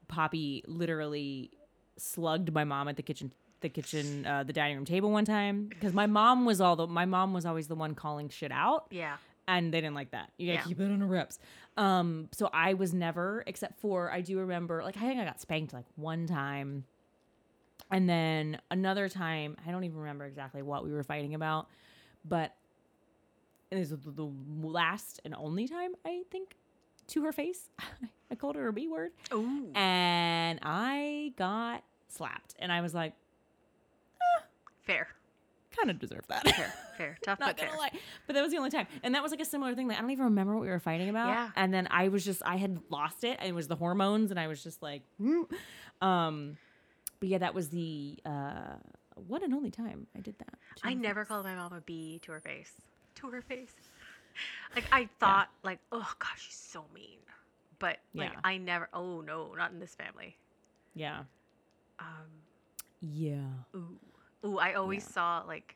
poppy literally slugged my mom at the kitchen the kitchen uh, the dining room table one time because my mom was all the my mom was always the one calling shit out Yeah. and they didn't like that. You gotta Yeah. keep it on the reps. Um, so I was never, except for I do remember, like I think I got spanked like one time, and then another time I don't even remember exactly what we were fighting about, but this was the the last and only time I think to her face. I called her a b word, Ooh. and I got slapped, and I was like, Fair. kind of deserve that. Fair. Fair. Tough not but gonna fair. lie. But that was the only time, and that was like a similar thing. Like I don't even remember what we were fighting about. Yeah. And then I was just I had lost it, and it was the hormones, and I was just like, "Hmm." um, but yeah, that was the uh, one and only time I did that. I never face. called my mom a B to her face. To her face. Like I thought, like, oh gosh, she's so mean. But like Yeah. I never. Oh no, not in this family. Yeah. Um. Yeah. Ooh. Ooh. I always Yeah. saw like,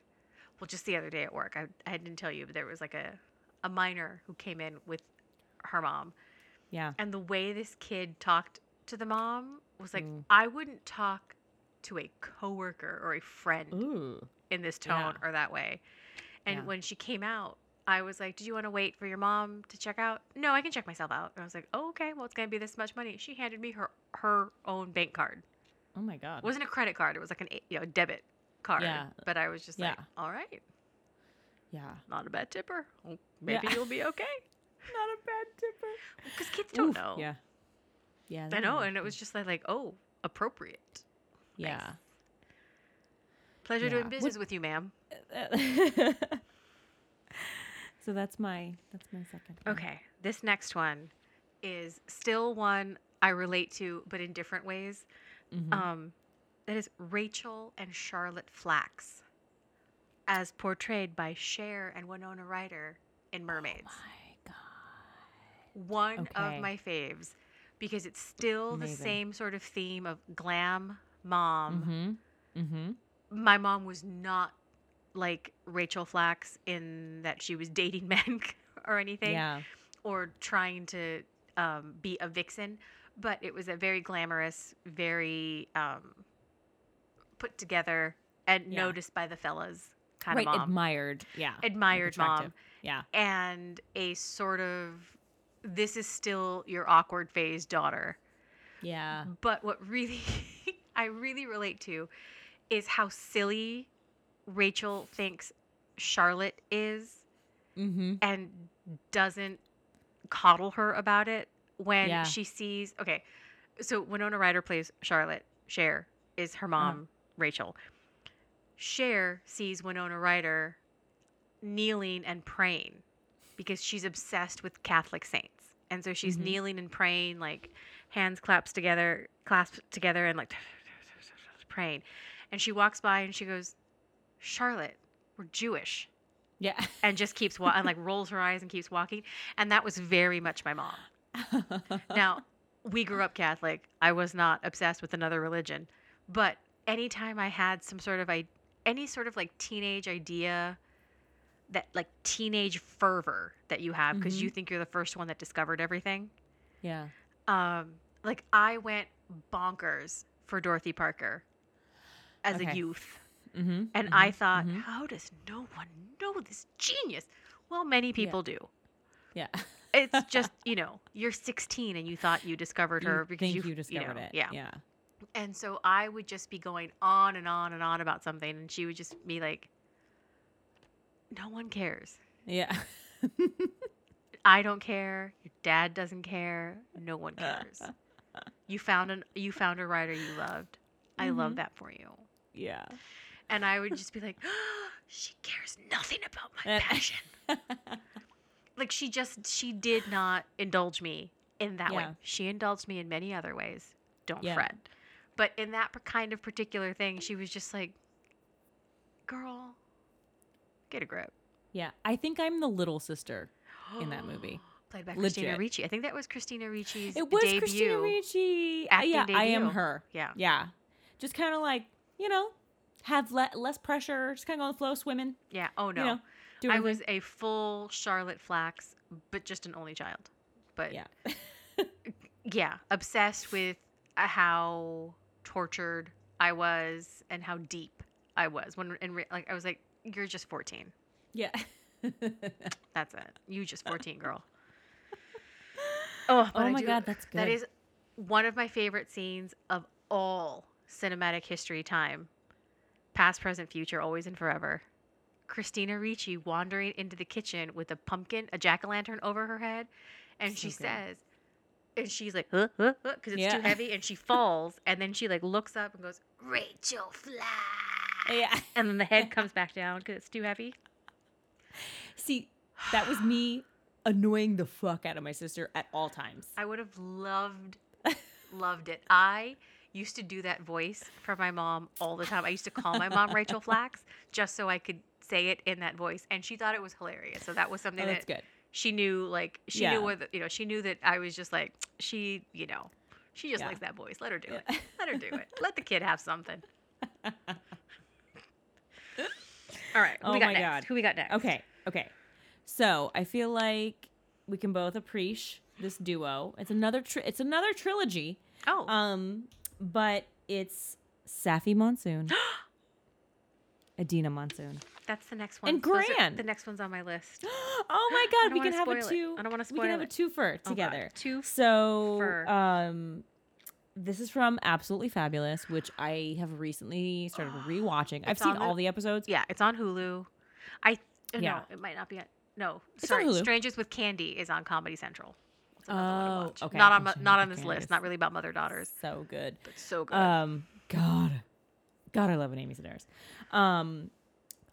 well, just the other day at work, I I didn't tell you, but there was like a a minor who came in with her mom, Yeah. and the way this kid talked to the mom was like, Mm. I wouldn't talk to a coworker or a friend Ooh. in this tone Yeah. or that way. And Yeah. when she came out, I was like, "Did you want to wait for your mom to check out?" No, I can check myself out. And I was like, "Oh, okay. Well, it's gonna be this much money." She handed me her her own bank card. Oh my god. It wasn't a credit card. It was like an a- you know debit card. Yeah. But I was just like, Yeah. "All right, yeah. not a bad tipper. Oh, Maybe Yeah. you'll be okay." Not a bad tipper. Because kids don't Oof. know. Yeah. Yeah. I know, and it was just like, like, "Oh, appropriate." Yeah. Pleasure Yeah. doing What- business with you, ma'am. so that's my that's my second. one. Okay, this next one is still one I relate to, but in different ways. Mhm. Um, that is Rachel and Charlotte Flax, as portrayed by Cher and Winona Ryder in Mermaids. my god. One okay. of my faves because it's still the same sort of theme of glam mom. Mm-hmm. Mm-hmm. My mom was not like Rachel Flax in that she was dating men or anything. Yeah. or trying to um, be a vixen, but it was a very glamorous, very um, put together and Yeah. noticed by the fellas kind right. of mom, Admired. Yeah. like admired mom. Yeah. and a sort of this is still your awkward phase daughter. Yeah. But what really I really relate to is how silly Rachel thinks Charlotte is Mm-hmm. and doesn't coddle her about it when Yeah. she sees okay so winona ryder plays charlotte Cher is her mom rachel Cher sees winona ryder kneeling and praying because she's obsessed with catholic saints and so she's Mhm. kneeling and praying like hands claps together clasped together and like praying and she walks by and she goes charlotte we're jewish. Yeah. and just keeps wa- and like rolls her eyes and keeps walking. And that was very much my mom. Now we grew up catholic. I was not obsessed with another religion. But anytime i had some sort of i any sort of like teenage idea that like teenage fervor that you have because Mhm. you think you're the first one that discovered everything. Yeah. um like i went bonkers for dorothy parker as a youth Mm-hmm. and I thought, how does no one know this genius? Well, many people do. Yeah. It's just, you know, you're 16 and you thought you discovered her you because think you, you discovered know, it. Yeah. Yeah. And so I would just be going on and on and on about something, and she would just be like, no one cares. Yeah. I don't care. Your dad doesn't care. No one cares. you found an you found a writer you loved. I love Mhm. that for you. yeah. And I would just be like, she cares nothing about my Uh, passion. like she just she did not indulge me in that way she indulged me in many other ways don't Yeah. fret but in that kind of particular thing she was just like girl get a grip yeah. I think I'm the little sister. In that movie. played by christina ricci i think that was christina ricci's It was debut Christina Ricci. Yeah, I am her. yeah Yeah. Just kind of like, you know, have le- less pressure, just kind of go on the flow, swimming. yeah oh no You know, i was a full charlotte flax but just an only child. But Yeah. yeah, obsessed with uh, how tortured I was and how deep I was when in re- like I was like you're just 14. yeah. That's it. You just 14, girl. Oh, Oh my do- God, that's good. is one of my favorite scenes of all cinematic history time. Past, present, future, always and forever. Christina Ricci wandering into the kitchen with a pumpkin, a jack o' lantern over her head, and she good. says, and she's like, huh, huh, huh, because it's Yeah. too heavy, and she falls, and then she like looks up and goes, Rachel Flash, yeah. and then the head comes back down because it's too heavy. See, that was me annoying the fuck out of my sister at all times. I would have loved, loved it. I used to do that voice for my mom all the time. I used to call my mom Rachel Flax just so I could say it in that voice, and she thought it was hilarious. So that was something Oh, that's that good. she knew. Like she Yeah. knew what you know. She knew that I was just like she, you know, she just Yeah. likes that voice. Let her do it. Let her do it. Let the kid have something. All right. Who Oh we got my next? God. Who we got next? Okay, okay. So I feel like we can both appreciate this duo. It's another tri- it's another trilogy. Oh. Um, but it's Saffy Monsoon, Edina Monsoon. That's the next one. and Those are- Gran. The next one's on my list. Oh my I god, don't we can wanna have a spoil it. two. I don't wanna We can have a it. twofer Oh, God. together. Two So, fur. um, this is from Absolutely Fabulous, which I have recently started rewatching. I've It's seen on the- all the episodes. Yeah, it's on Hulu. I uh, Yeah. no, it might not be on. No, It's on sorry. Hulu. Strangers with Candy is on Comedy Central. It's another one to Oh, okay. Not on not on this list. Not really about mother daughters, So good. but so good. Um, God, God, I love an Amy Sedaris. Um,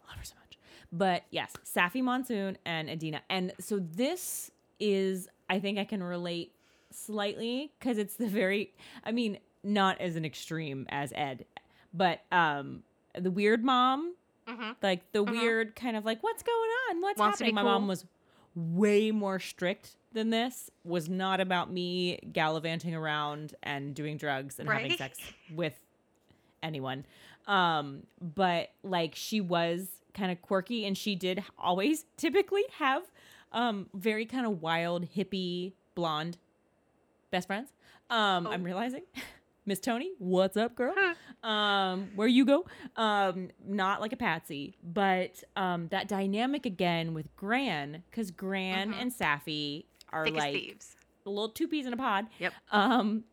love her so much. But yes, Saffy Monsoon and Edina, and so this is, I think I can relate slightly because it's the very, I mean, not as an extreme as Ed, but um, the weird mom, Mhm. like the Mhm. weird kind of like what's going on, what's Wants happening. My mom was way more strict than this. Was not about me gallivanting around and doing drugs and having sex with anyone. Um, but like she was kind of quirky and she did always typically have um very kind of wild hippie blonde best friends. Um, I'm Oh. realizing. Miss Tony, what's up, girl? Huh. um, where you go? Um, not like a patsy, but um, that dynamic again with Gran, because Gran Mhm. and Saffy are Thick like thieves. a little two peas in a pod. Yep. Um,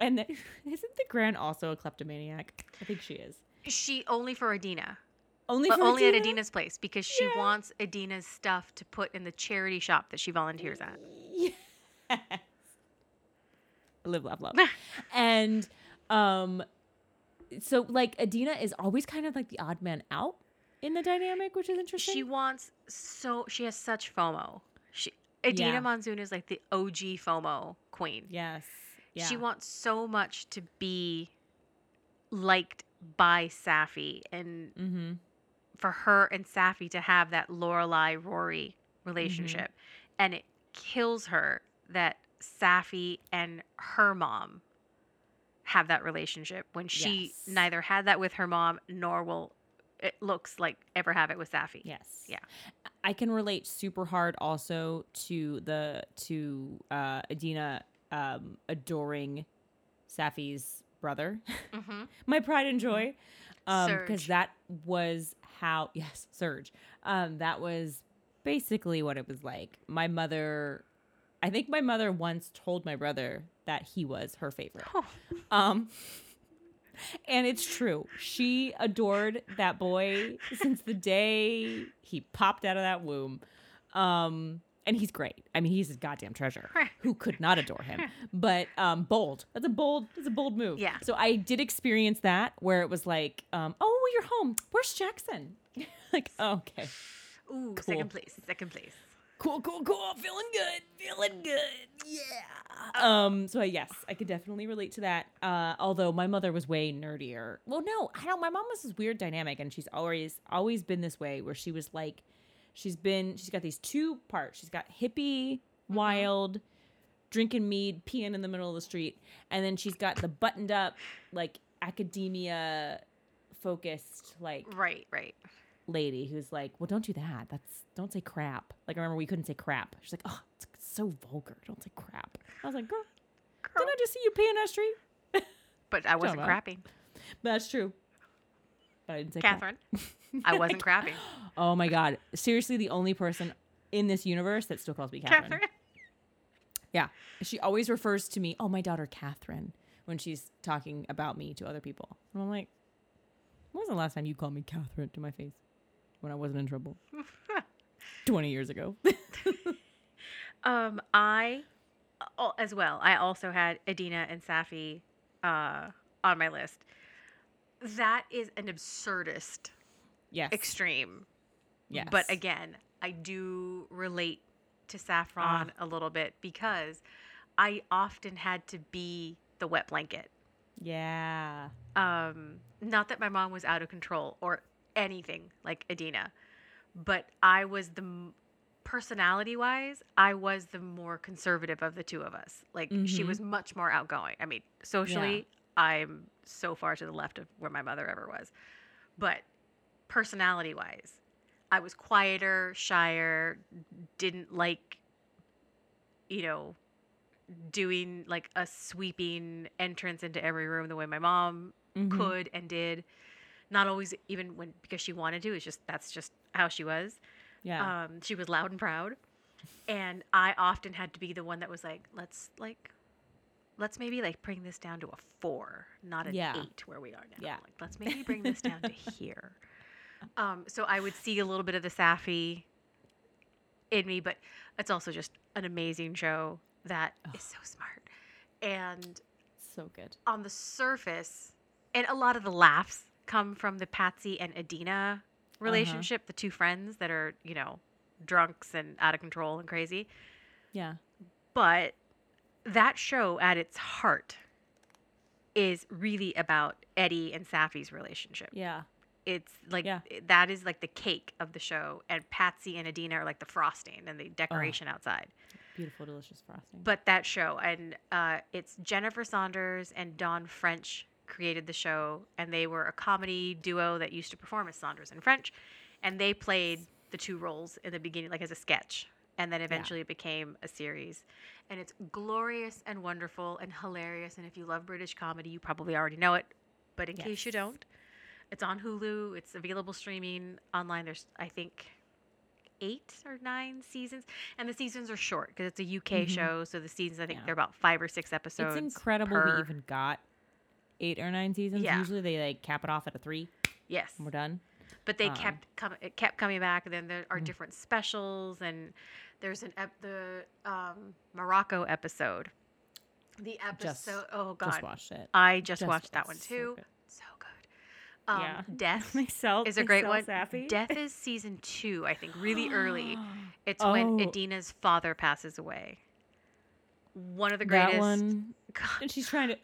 and then isn't the Grand also a kleptomaniac? I think she is. She only for Edina, Only but for only at Edina's place because she Yeah. wants Edina's stuff to put in the charity shop that she volunteers at. Yes. Live, laugh, love. and um, so like Edina is always kind of like the odd man out in the dynamic, which is interesting. She wants so she has such FOMO. She Edina Yeah. Monsoon is like the OG FOMO queen. yes. Yeah. She wants so much to be liked by Saffy and Mm-hmm. for her and Saffy to have that Lorelai Rory relationship. And it kills her that Saffy and her mom have that relationship when she Yes. neither had that with her mom nor will it looks like ever have it with Saffy. Yes. Yeah. I can relate super hard also to the to uh Edina um adoring Saffy's brother. Mm-hmm. My pride and joy. Um because Serge. that was how yes, Serge. Um that was basically what it was like. My mother I think my mother once told my brother that he was her favorite. Oh, Um, and it's true. She adored that boy since the day he popped out of that womb. Um, and he's great. I mean, he's a goddamn treasure. Who could not adore him? But um, bold. That's a bold. That's a bold move. Yeah. So I did experience that where it was like, um, oh, you're home. Where's Jackson? like, oh, okay. Ooh, Cool. second place. Second place. Cool, cool, cool. Feeling good. Feeling good. Yeah. Um. So yes, I could definitely relate to that. Uh. Although my mother was way nerdier. Well, no, I don't. My mom was this weird dynamic, and she's always always been this way, where she was like, she's been she's got these two parts. She's got hippie, wild, drinking mead, peeing in the middle of the street, and then she's got the buttoned up, like academia focused, like Right, right. Lady who's like, "Well, don't do that. That's don't say crap." Like I remember we couldn't say crap. She's like, "Oh, it's so vulgar. Don't say crap." I was like, "Girl, didn't I just see you peeing on the street?" But I wasn't crapping. That's true. But I didn't say crap. Catherine, I wasn't crapping. Oh my god! Seriously, the only person in this universe that still calls me Catherine. Catherine. Yeah, she always refers to me. Oh, my daughter Catherine when she's talking about me to other people. And I'm like, when was the last time you called me Catherine to my face when I wasn't in trouble? Twenty years ago. Um, I, oh, as well. I also had Edina and Saffy, uh, on my list. That is an absurdist yes. extreme. yes. But again, I do relate to Saffron a little bit because I often had to be the wet blanket. yeah. Um, not that my mom was out of control or anything like Edina, but I was the personality wise, I was the more conservative of the two of us. Like she Mhm. was much more outgoing. I mean, socially, I'm so far to the left of where my mother ever was. But personality wise, I was quieter, shyer, didn't like, you know, doing like a sweeping entrance into every room the way my mom Mhm. could and did. Not always even when because she wanted to. It's just that's just how she was. Yeah. Um, she was loud and proud, and I often had to be the one that was like, let's like, let's maybe like bring this down to a four, not an Yeah. eight where we are now. Yeah. Like, let's maybe bring this down to here. Um, so I would see a little bit of the Saffy in me, but it's also just an amazing show that is so smart. And so good. on the surface, and a lot of the laughs come from the Patsy and Edina relationship, the two friends that are, you know, drunks and out of control and crazy. Yeah. But that show at its heart is really about Eddie and Saffy's relationship. Yeah. It's like Yeah. that is like the cake of the show, and Patsy and Edina are like the frosting and the decoration outside. Beautiful, delicious frosting. But that show, and uh, it's Jennifer Saunders and Dawn French created the show, and they were a comedy duo that used to perform as Saunders and French, and they played the two roles in the beginning, like as a sketch, and then eventually it became a series. And it's glorious and wonderful and hilarious. And if you love British comedy, you probably already know it. But in case you don't, it's on Hulu. It's available streaming online. There's, I think, eight or nine seasons, and the seasons are short because it's a UK Mhm. show. So the seasons, I think, Yeah. they're about five or six episodes. it's incredible we even got eight or nine seasons. Yeah. Usually they like cap it off at a three yes, and we're done. but they um, kept coming. It kept coming back, and then there are Mm. different specials, and there's an ep- the um, Morocco episode. The Just- episode. oh God, Just watched it. I just, Just- watched that one so too. good. So good. Um, Yeah. Death sell is a great one. Death is season two, I think, really early. It's when Oh. Edina's father passes away. One of the greatest. that one. God. And she's trying to.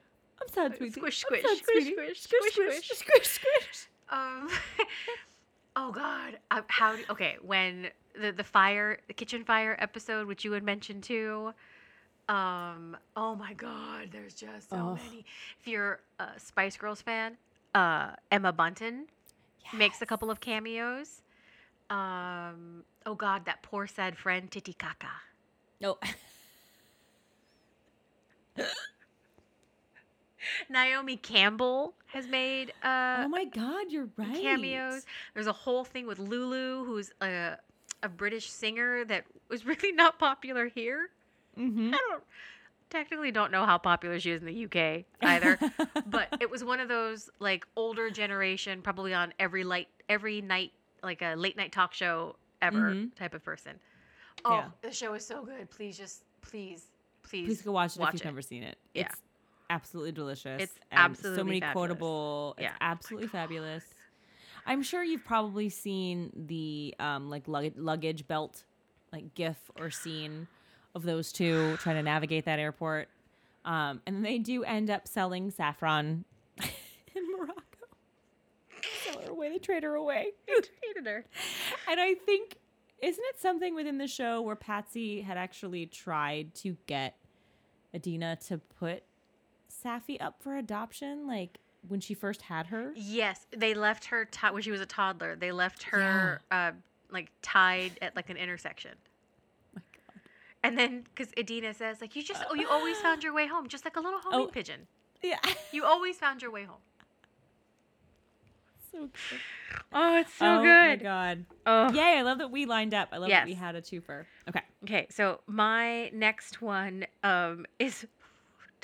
I'm sad, sweetie. Squish, squish, sad, squish, squish, squish, squish, squish, squish, squish. Um. oh God. Uh, how? Do, okay, when the the fire, the kitchen fire episode, which you had mentioned too. Um. Oh my God. There's just so Ugh. many. If you're a Spice Girls fan, uh, Emma Bunton makes a couple of cameos. Um. Oh God, that poor sad friend Titicaca. No. Naomi Campbell has made uh, oh my God, you're right. cameos. There's a whole thing with Lulu, who's a, a British singer that was really not popular here. Mm-hmm. I don't technically don't know how popular she is in the UK either, but it was one of those like older generation, probably on every light every night, like a late night talk show ever Mhm. type of person. Oh, Yeah. the show is so good. Please just please please, Please go watch it watch if you've it. never seen it. Yeah. It's absolutely delicious. It's and so many fabulous. quotable. It's Yeah. Oh absolutely fabulous. I'm sure you've probably seen the um like luggage, luggage belt like gif or scene of those two trying to navigate that airport. Um, and they do end up selling saffron in Morocco. Sell her away. They trade her away. hated her. And I think, isn't it something within the show where Patsy had actually tried to get Edina to put Saffy up for adoption? Like, when she first had her. Yes, they left her ti when she was a toddler. They left her uh, like tied at like an intersection. my God. And then, because Edina says, like, you just, oh, you always found your way home, just like a little homing Oh. pigeon. Yeah. You always found your way home. so good. Oh, it's so good. oh my god. Oh. Yay! I love that we lined up. I love that we had a twofer. Okay. Okay, so my next one um, is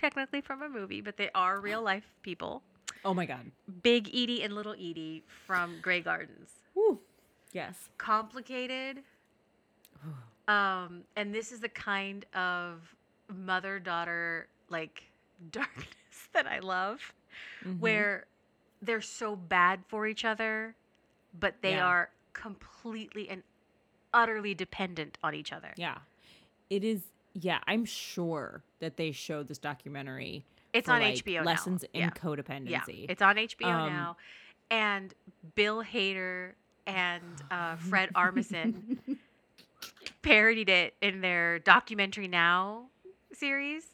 technically from a movie, but they are real life people. Oh my god. Big Edie and Little Edie from Grey Gardens. Woo. Yes. Complicated. Um, and this is the kind of mother daughter like darkness that I love, Mhm. where they're so bad for each other, but they Yeah. are completely and utterly dependent on each other. Yeah. It is. Yeah, I'm sure that they showed this documentary. It's on like, HBO now. Lessons in Yeah. codependency. Yeah, it's on HBO Um, now, and Bill Hader and uh, Fred Armisen parodied it in their documentary now series.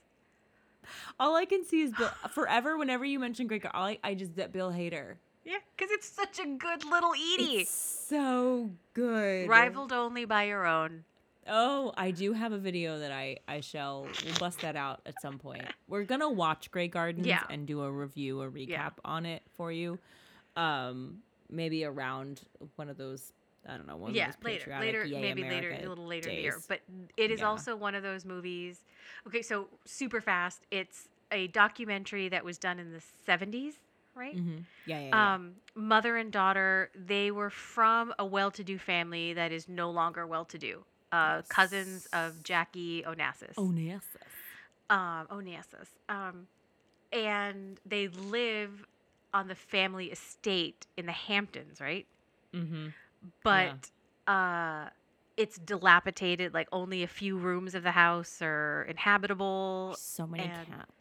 all I can see is Bill. Forever, whenever you mention Greg, all I, I just that Bill Hader. Yeah, because it's such a good little Edie, It's so good. rivaled only by your own. Oh, I do have a video that I I shall we'll bust that out at some point. We're gonna watch Grey Gardens Yeah. and do a review, a recap Yeah. on it for you. Um, maybe around one of those. I don't know. One yeah, of those later, later, Yay maybe later, a little later in the year. But it is Yeah. also one of those movies. Okay, so super fast. It's a documentary that was done in the seventies, right? Mhm. Yeah, yeah, yeah. um, mother and daughter, they were from a well to do family that is no longer well to do. Uh, Cousins of Jackie Onassis. Onassis. Um, Onassis. Um, and they live on the family estate in the Hamptons, right? Mm-hmm. But uh, it's dilapidated, like only a few rooms of the house are inhabitable. So many and- cats,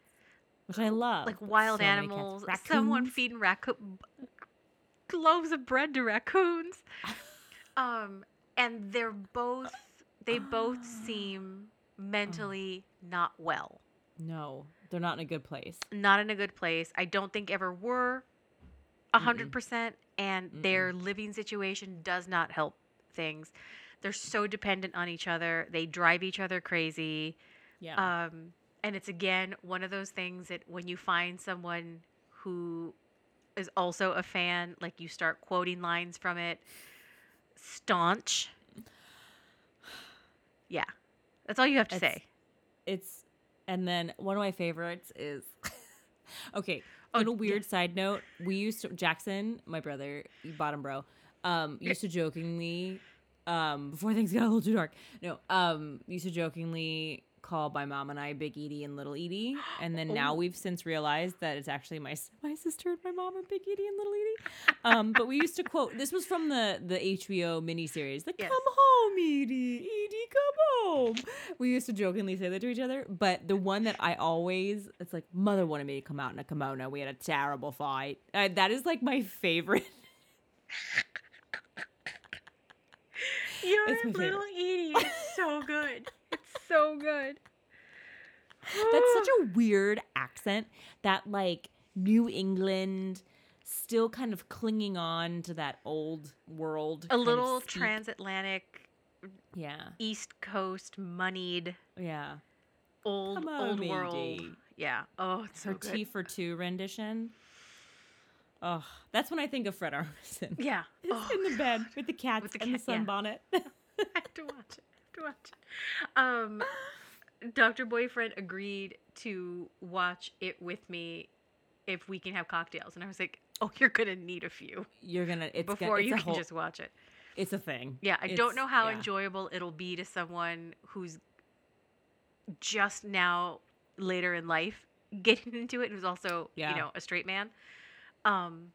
which I love. like wild so animals. Someone feeding raccoon loaves of bread to raccoons. um, and they're both they both seem mentally not well, No, they're not in a good place. not in a good place. I don't think ever were a hundred percent, and their living situation does not help things. They're so dependent on each other. They drive each other crazy. Yeah. Um, and it's again one of those things that when you find someone who is also a fan, like you start quoting lines from it, staunch. Yeah, that's all you have to It's- say. it's and then one of my favorites is okay Oh, little yeah. weird side note we used to jackson my brother bottom bro um used to jokingly um before things got a little too dark no um used to jokingly call my mom and i big edie and little edie and then now Oh. we've since realized that it's actually my my sister and my mom are big edie and little edie um but we used to quote this was from the the hbo miniseries the Yes. come home edie edie come home we used to jokingly say that to each other but the one that i always it's like mother wanted me to come out in a kimono we had a terrible fight uh, that is like my favorite Your It's my favorite. little Edie is so good. So good. That's such a weird accent that like New England still kind of clinging on to that old world. a little transatlantic, Yeah. East Coast, moneyed, Yeah. old Come on, old world. Yeah. Oh, it's so Her good. T for two rendition. Oh, that's when I think of Fred Armisen. Yeah. Oh, in the bed with the cats With the and the cat- yeah. sunbonnet. I have to watch it. To watch it. Um, Dr. Boyfriend agreed to watch it with me if we can have cocktails, and I was like, "Oh, you're gonna need a few You're gonna it's gonna- before it's you can whole- just watch it." it's a thing. Yeah, I don't know how yeah. enjoyable it'll be to someone who's just now later in life getting into it, who's also Yeah. you know a straight man. Um,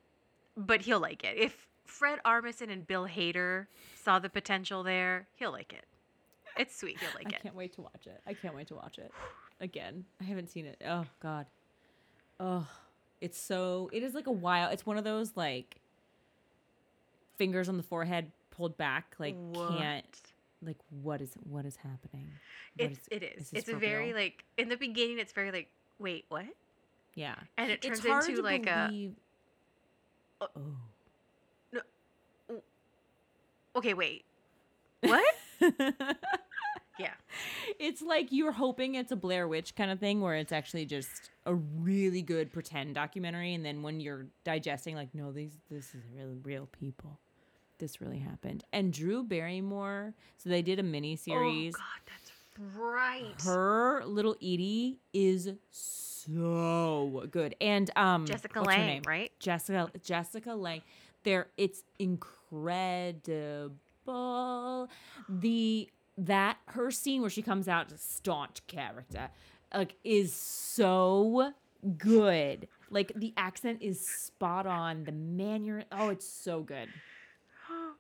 but he'll like it. If Fred Armisen and Bill Hader saw the potential there, he'll like it. It's sweet. He'll like I it. I can't wait to watch it. I can't wait to watch it again. I haven't seen it. Oh God. Oh, it's so. It is like a wild. It's one of those like fingers on the forehead pulled back. Like can't. Like what is what is happening? What It's is- it is. this It's a very real? like in the beginning. It's very like wait what? Yeah. and it turns into to like a believe... Uh, oh. okay, wait, what? yeah, it's like you're hoping it's a Blair Witch kind of thing where it's actually just a really good pretend documentary and then when you're digesting like no these this is really real people. This really happened. And Drew Barrymore, so they did a mini series. Oh God, that's right. Her little Edie is so good. And um Jessica name? right? Jessica Jessica Lange. There it's incredible. The that her scene where she comes out as a staunch character like is so good. Like the accent is spot on. The manner oh it's so good.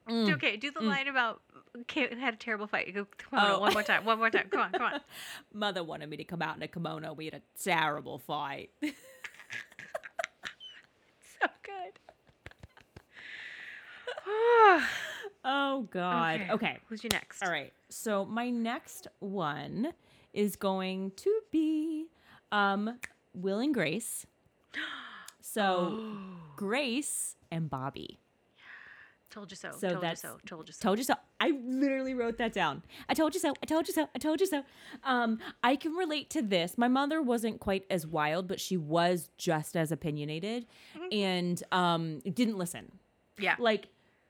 Mm, Okay, do the mm. line about Kate had a terrible fight. Go Oh. one more time. One more time. Come on, come on. Mother wanted me to come out in a kimono. We had a terrible fight. So good. oh God. Okay. okay. Who's your next? All right. So my next one is going to be um Will and Grace. So Grace and Bobbi. Told you so. So told you that's- so. Told you so. Told you so. I literally wrote that down. I told you so. I told you so. I told you so. Um, I can relate to this. My mother wasn't quite as wild, but she was just as opinionated, and um, didn't listen. yeah. like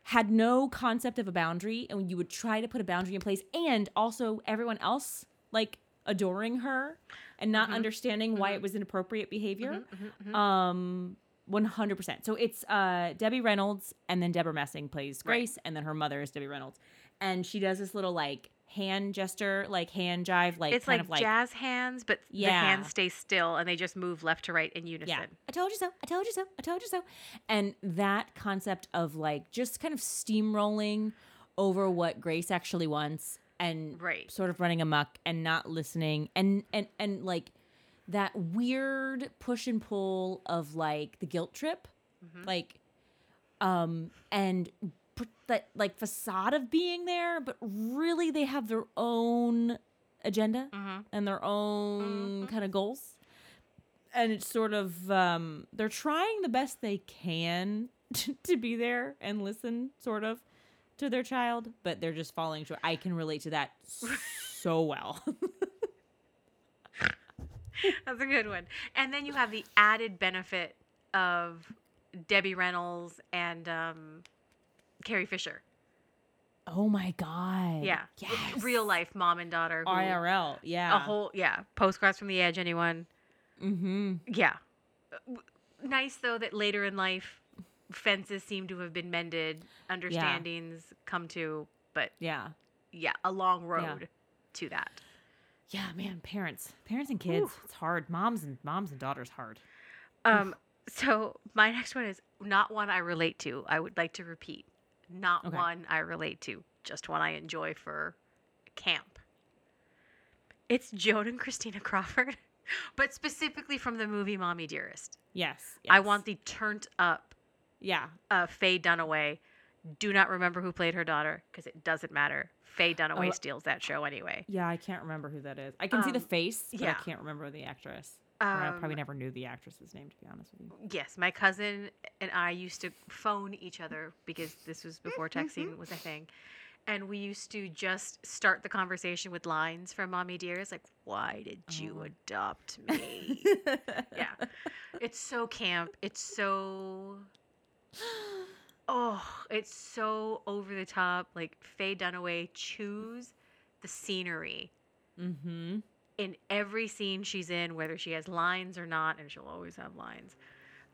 had no concept of a boundary and you would try to put a boundary in place and also everyone else like adoring her and not mm-hmm. understanding why it mm-hmm. was inappropriate behavior. Mm-hmm, um 100% so it's uh debbie reynolds and then debra messing plays Right. grace and then her mother is debbie reynolds. And she does this little like hand gesture like hand jive like it's kind like, of like jazz hands, but the Yeah. hands stay still and they just move left to right in unison. Yeah. I told you so. I told you so. I told you so. And that concept of like just kind of steamrolling over what Grace actually wants and Right. sort of running amok and not listening and and and like that weird push and pull of like the guilt trip Mm-hmm. like um and that like facade of being there but really they have their own agenda Mhm. and their own Mm-hmm. kind of goals and it's sort of um they're trying the best they can to be there and listen sort of to their child but they're just falling short i can relate to that so well That's a good one. And then you have the added benefit of Debbie Reynolds and um, Carrie Fisher. oh my god Yeah. yes. Real life mom and daughter. who- irl yeah A whole, yeah. Postcards from the Edge, anyone? mm-hmm Yeah. Nice, though, that later in life, fences seem to have been mended, understandings come to, but yeah yeah, a long road to that. yeah man parents parents and kids it's hard moms and moms and daughters hard Um, so my next one is not one I relate to. I would like to repeat, not Okay. one I relate to, just one I enjoy for camp. It's Joan and Christina Crawford, but specifically from the movie Mommy Dearest. yes, I want the turned up yeah uh, Faye Dunaway. Do not remember who played her daughter because it doesn't matter. Faye Dunaway Oh. steals that show anyway. yeah i can't remember who that is i can see the Um, face but yeah. i can't remember the actress i probably Um, never knew the actress's name to be honest with you Yes, my cousin and I used to phone each other because this was before texting was a thing. And we used to just start the conversation with lines from Mommy Dearest, like, why did you Oh. adopt me? yeah. It's so camp. It's so. Oh, it's so over the top. Like, Faye Dunaway choose the scenery mm-hmm in every scene she's in, whether she has lines or not, and she'll always have lines.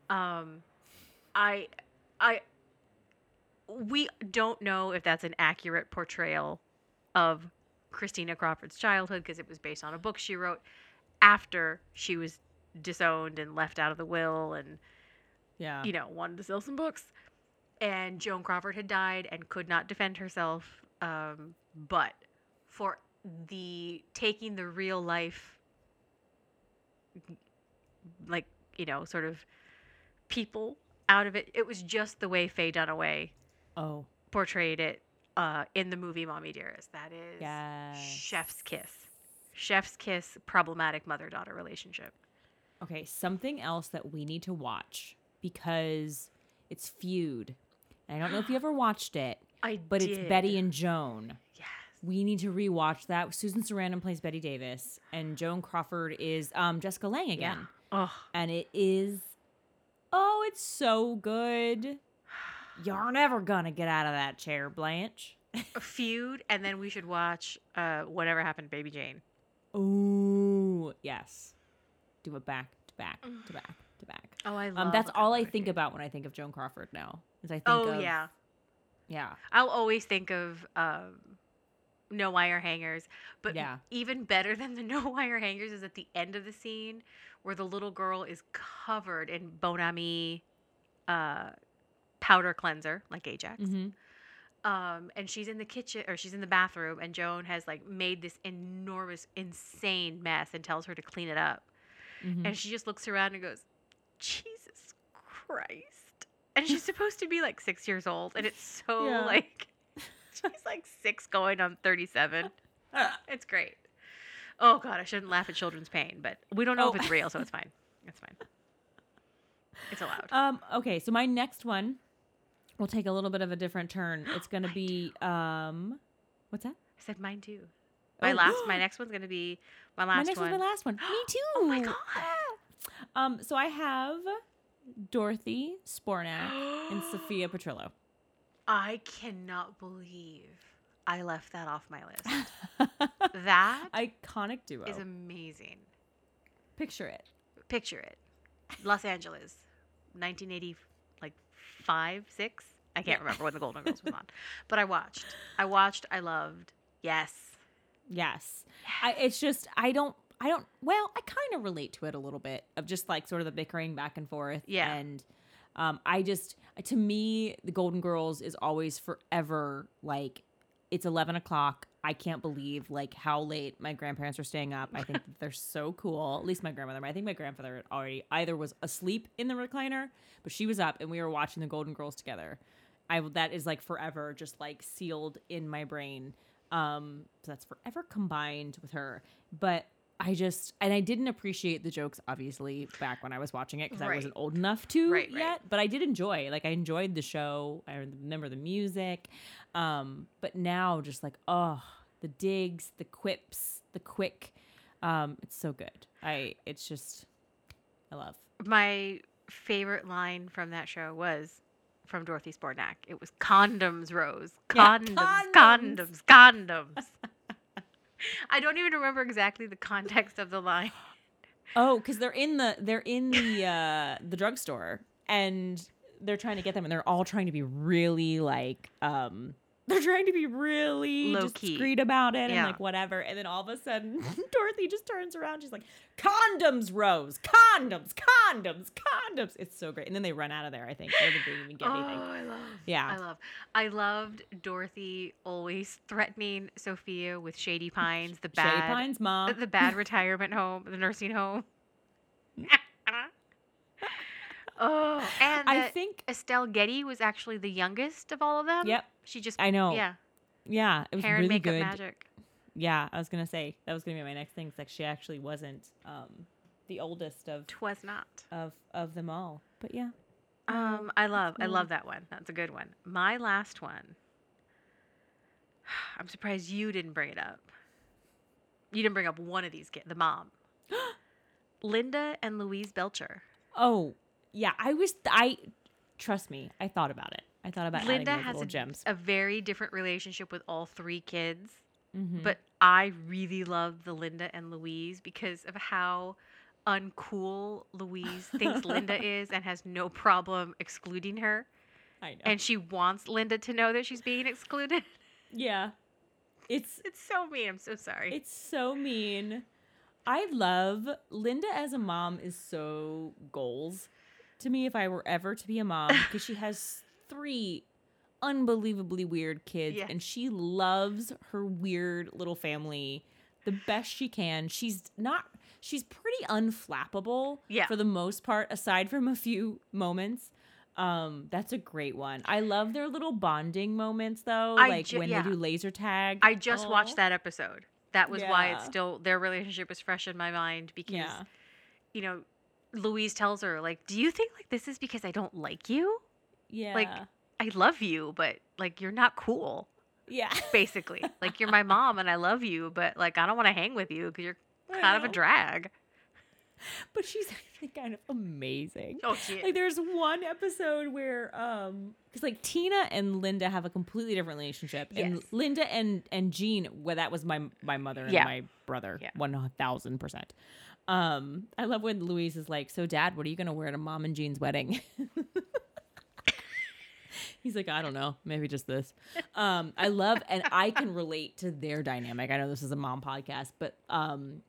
Um, I, I, we don't know if that's an accurate portrayal of Christina Crawford's childhood because it was based on a book she wrote after she was disowned and left out of the will and yeah you know wanted to sell some books and joan crawford had died and could not defend herself um, but for the taking the real life like you know sort of people out of it it was just the way faye dunaway oh portrayed it uh, in the movie mommy dearest that is Yes. chef's kiss chef's kiss problematic mother-daughter relationship Okay, something else that we need to watch because it's Feud. And I don't know if you ever watched it, I but it's. Bette and Joan. We need to rewatch that. Susan Sarandon plays Bette Davis, and Joan Crawford is um, Jessica Lange again. Oh, And it is, oh, it's so good. You're never gonna get out of that chair, Blanche. a feud, and then we should watch uh, whatever happened to Baby Jane. Ooh, yes. Do it back to back to back to back. Oh, I love. Um, that's all I think about when I think of Joan Crawford now. Is I think Oh of, yeah, yeah, I'll always think of um, no wire hangers. But Yeah. even better than the no wire hangers is at the end of the scene where the little girl is covered in Bon Ami uh, powder cleanser, like Ajax. hmm um, and she's in the kitchen or she's in the bathroom, and Joan has like made this enormous, insane mess and tells her to clean it up. hmm And she just looks around and goes, Jesus Christ. And she's supposed to be like six years old, and it's so Yeah. like she's like six going on 37. It's great. Oh, God, I shouldn't laugh at children's pain, but we don't know if Oh. it's real, so it's fine. It's fine. It's allowed. Um, okay, so my next one will take a little bit of a different turn. It's gonna Mine be um, what's that? I said mine too. My Oh. last, my next one's gonna be my last my next one. one's my last one. Me too. Oh my God. Um, so I have Dorothy Zbornak and Sophia Petrillo. I cannot believe I left that off my list. that Iconic duo. Is amazing. Picture it. Picture it. Los Angeles, 1980, like five, six. I can't Yeah. remember when the Golden Girls was on, but I watched. I watched. I loved. Yes. Yes. I, it's just I don't I don't well I kind of relate to it a little bit of just like sort of the bickering back and forth. Yeah. And um, I just to me the Golden Girls is always forever like it's eleven o'clock. I can't believe like how late my grandparents are staying up. I think they're so cool. At least my grandmother. I think my grandfather already either was asleep in the recliner, but she was up and we were watching the Golden Girls together. I that is like forever just like sealed in my brain. Um, so that's forever combined with her. But I just and I didn't appreciate the jokes obviously back when I was watching it because I wasn't old enough to Right, right. yet. But I did enjoy. Like I enjoyed the show. I remember the music. Um, but now just like oh, the digs, the quips, the quick. Um, it's so good. I it's just I love. My favorite line from that show was from Dorothy Zbornak. It was condoms, Rose. Yeah, Condoms, condoms. condoms, condoms. I don't even remember exactly the context of the line. Oh, because they're in the they're in the uh the drugstore and they're trying to get them and they're all trying to be really like um they're trying to be really Low key. discreet about it and like whatever. And then all of a sudden Dorothy just turns around, she's like, Condoms, Rose, condoms, condoms, condoms. It's so great. And then they run out of there, I think. I don't even get anything. Oh, I love. Yeah. I love. I loved Dorothy always threatening Sophia with Shady Pines, the bad, Shady Pines mom. the bad retirement home, the nursing home. oh, and I think Estelle Getty was actually the youngest of all of them. Yep. She just I know. Yeah, Yeah, it was hair really makeup good. magic. Yeah, I was gonna say that was gonna be my next thing. It's like she actually wasn't um the oldest of Twas not. of of them all. But yeah. Um, I love, I love that one. That's a good one. My last one. I'm surprised you didn't bring it up. You didn't bring up one of these kids, the mom. Linda and Louise Belcher. Oh, yeah. I was I trust me, I thought about it. I thought about Linda has a, gems. a very different relationship with all three kids, Mhm. but I really love the Linda and Louise because of how uncool Louise thinks Linda is and has no problem excluding her. I know. And she wants Linda to know that she's being excluded. yeah. It's It's so mean. I'm so sorry. it's so mean. I love Linda as a mom is so goals to me if I were ever to be a mom because she has three unbelievably weird kids Yeah. and she loves her weird little family the best she can. She's not she's pretty unflappable Yeah. for the most part aside from a few moments. Um that's a great one. I love their little bonding moments though, I like ju- when yeah. they do laser tag. I just Aw. watched that episode. That was why it's still their relationship is fresh in my mind because Yeah. you know Louise tells her, like, do you think like this is because I don't like you? Yeah. Like, I love you, but like you're not cool. yeah. Basically, like you're my mom and I love you, but like I don't want to hang with you because you're kind of a drag. But she's actually kind of amazing. Oh, she Like there's one episode where um because like Tina and Linda have a completely different relationship. And Linda and and Jean, well that was my my mother and Yeah. my brother. One thousand percent. Um I love when Louise is like, So dad, what are you gonna wear to mom and Jean's wedding? He's like, I don't know, maybe just this. Um, I love and I can relate to their dynamic. I know this is a mom podcast, but um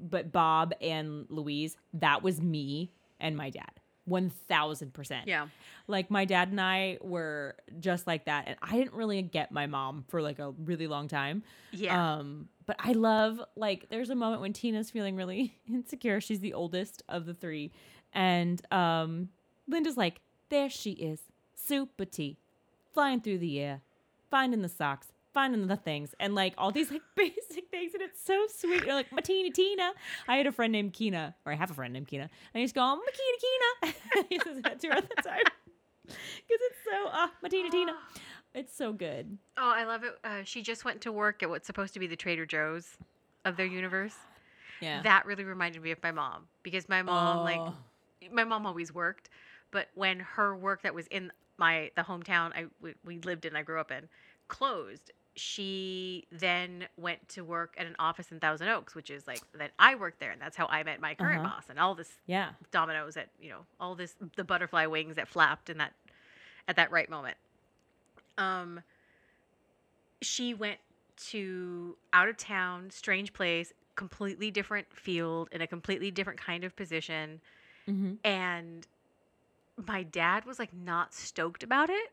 but Bob and Louise, that was me and my dad. 1000%. Yeah. Like my dad and I were just like that and I didn't really get my mom for like a really long time. Yeah. Um but I love like there's a moment when Tina's feeling really insecure. She's the oldest of the 3 and um Linda's like, "There she is. Super T. Flying through the air, finding the socks, finding the things and like all these like basic things and it's so sweet. You're like, Matina Tina. I had a friend named Kina, or I have a friend named Kina. And I used to go, Makina Kina. he says that to her all the time. Because it's so ah, Matina Tina. It's so good. oh, I love it. Uh, she just went to work at what's supposed to be the Trader Joe's of their universe. Yeah. That really reminded me of my mom because my mom, like, Oh. my mom always worked, but when her work that was in my the hometown I we, we lived in, I grew up in, closed, she then went to work at an office in Thousand Oaks, which is like that I worked there, and that's how I met my current Uh-huh. boss, and all this Yeah. dominoes that you know all this the butterfly wings that flapped in that at that right moment. Um, she went to out of town, strange place, completely different field in a completely different kind of position Mm-hmm. and my dad was like not stoked about it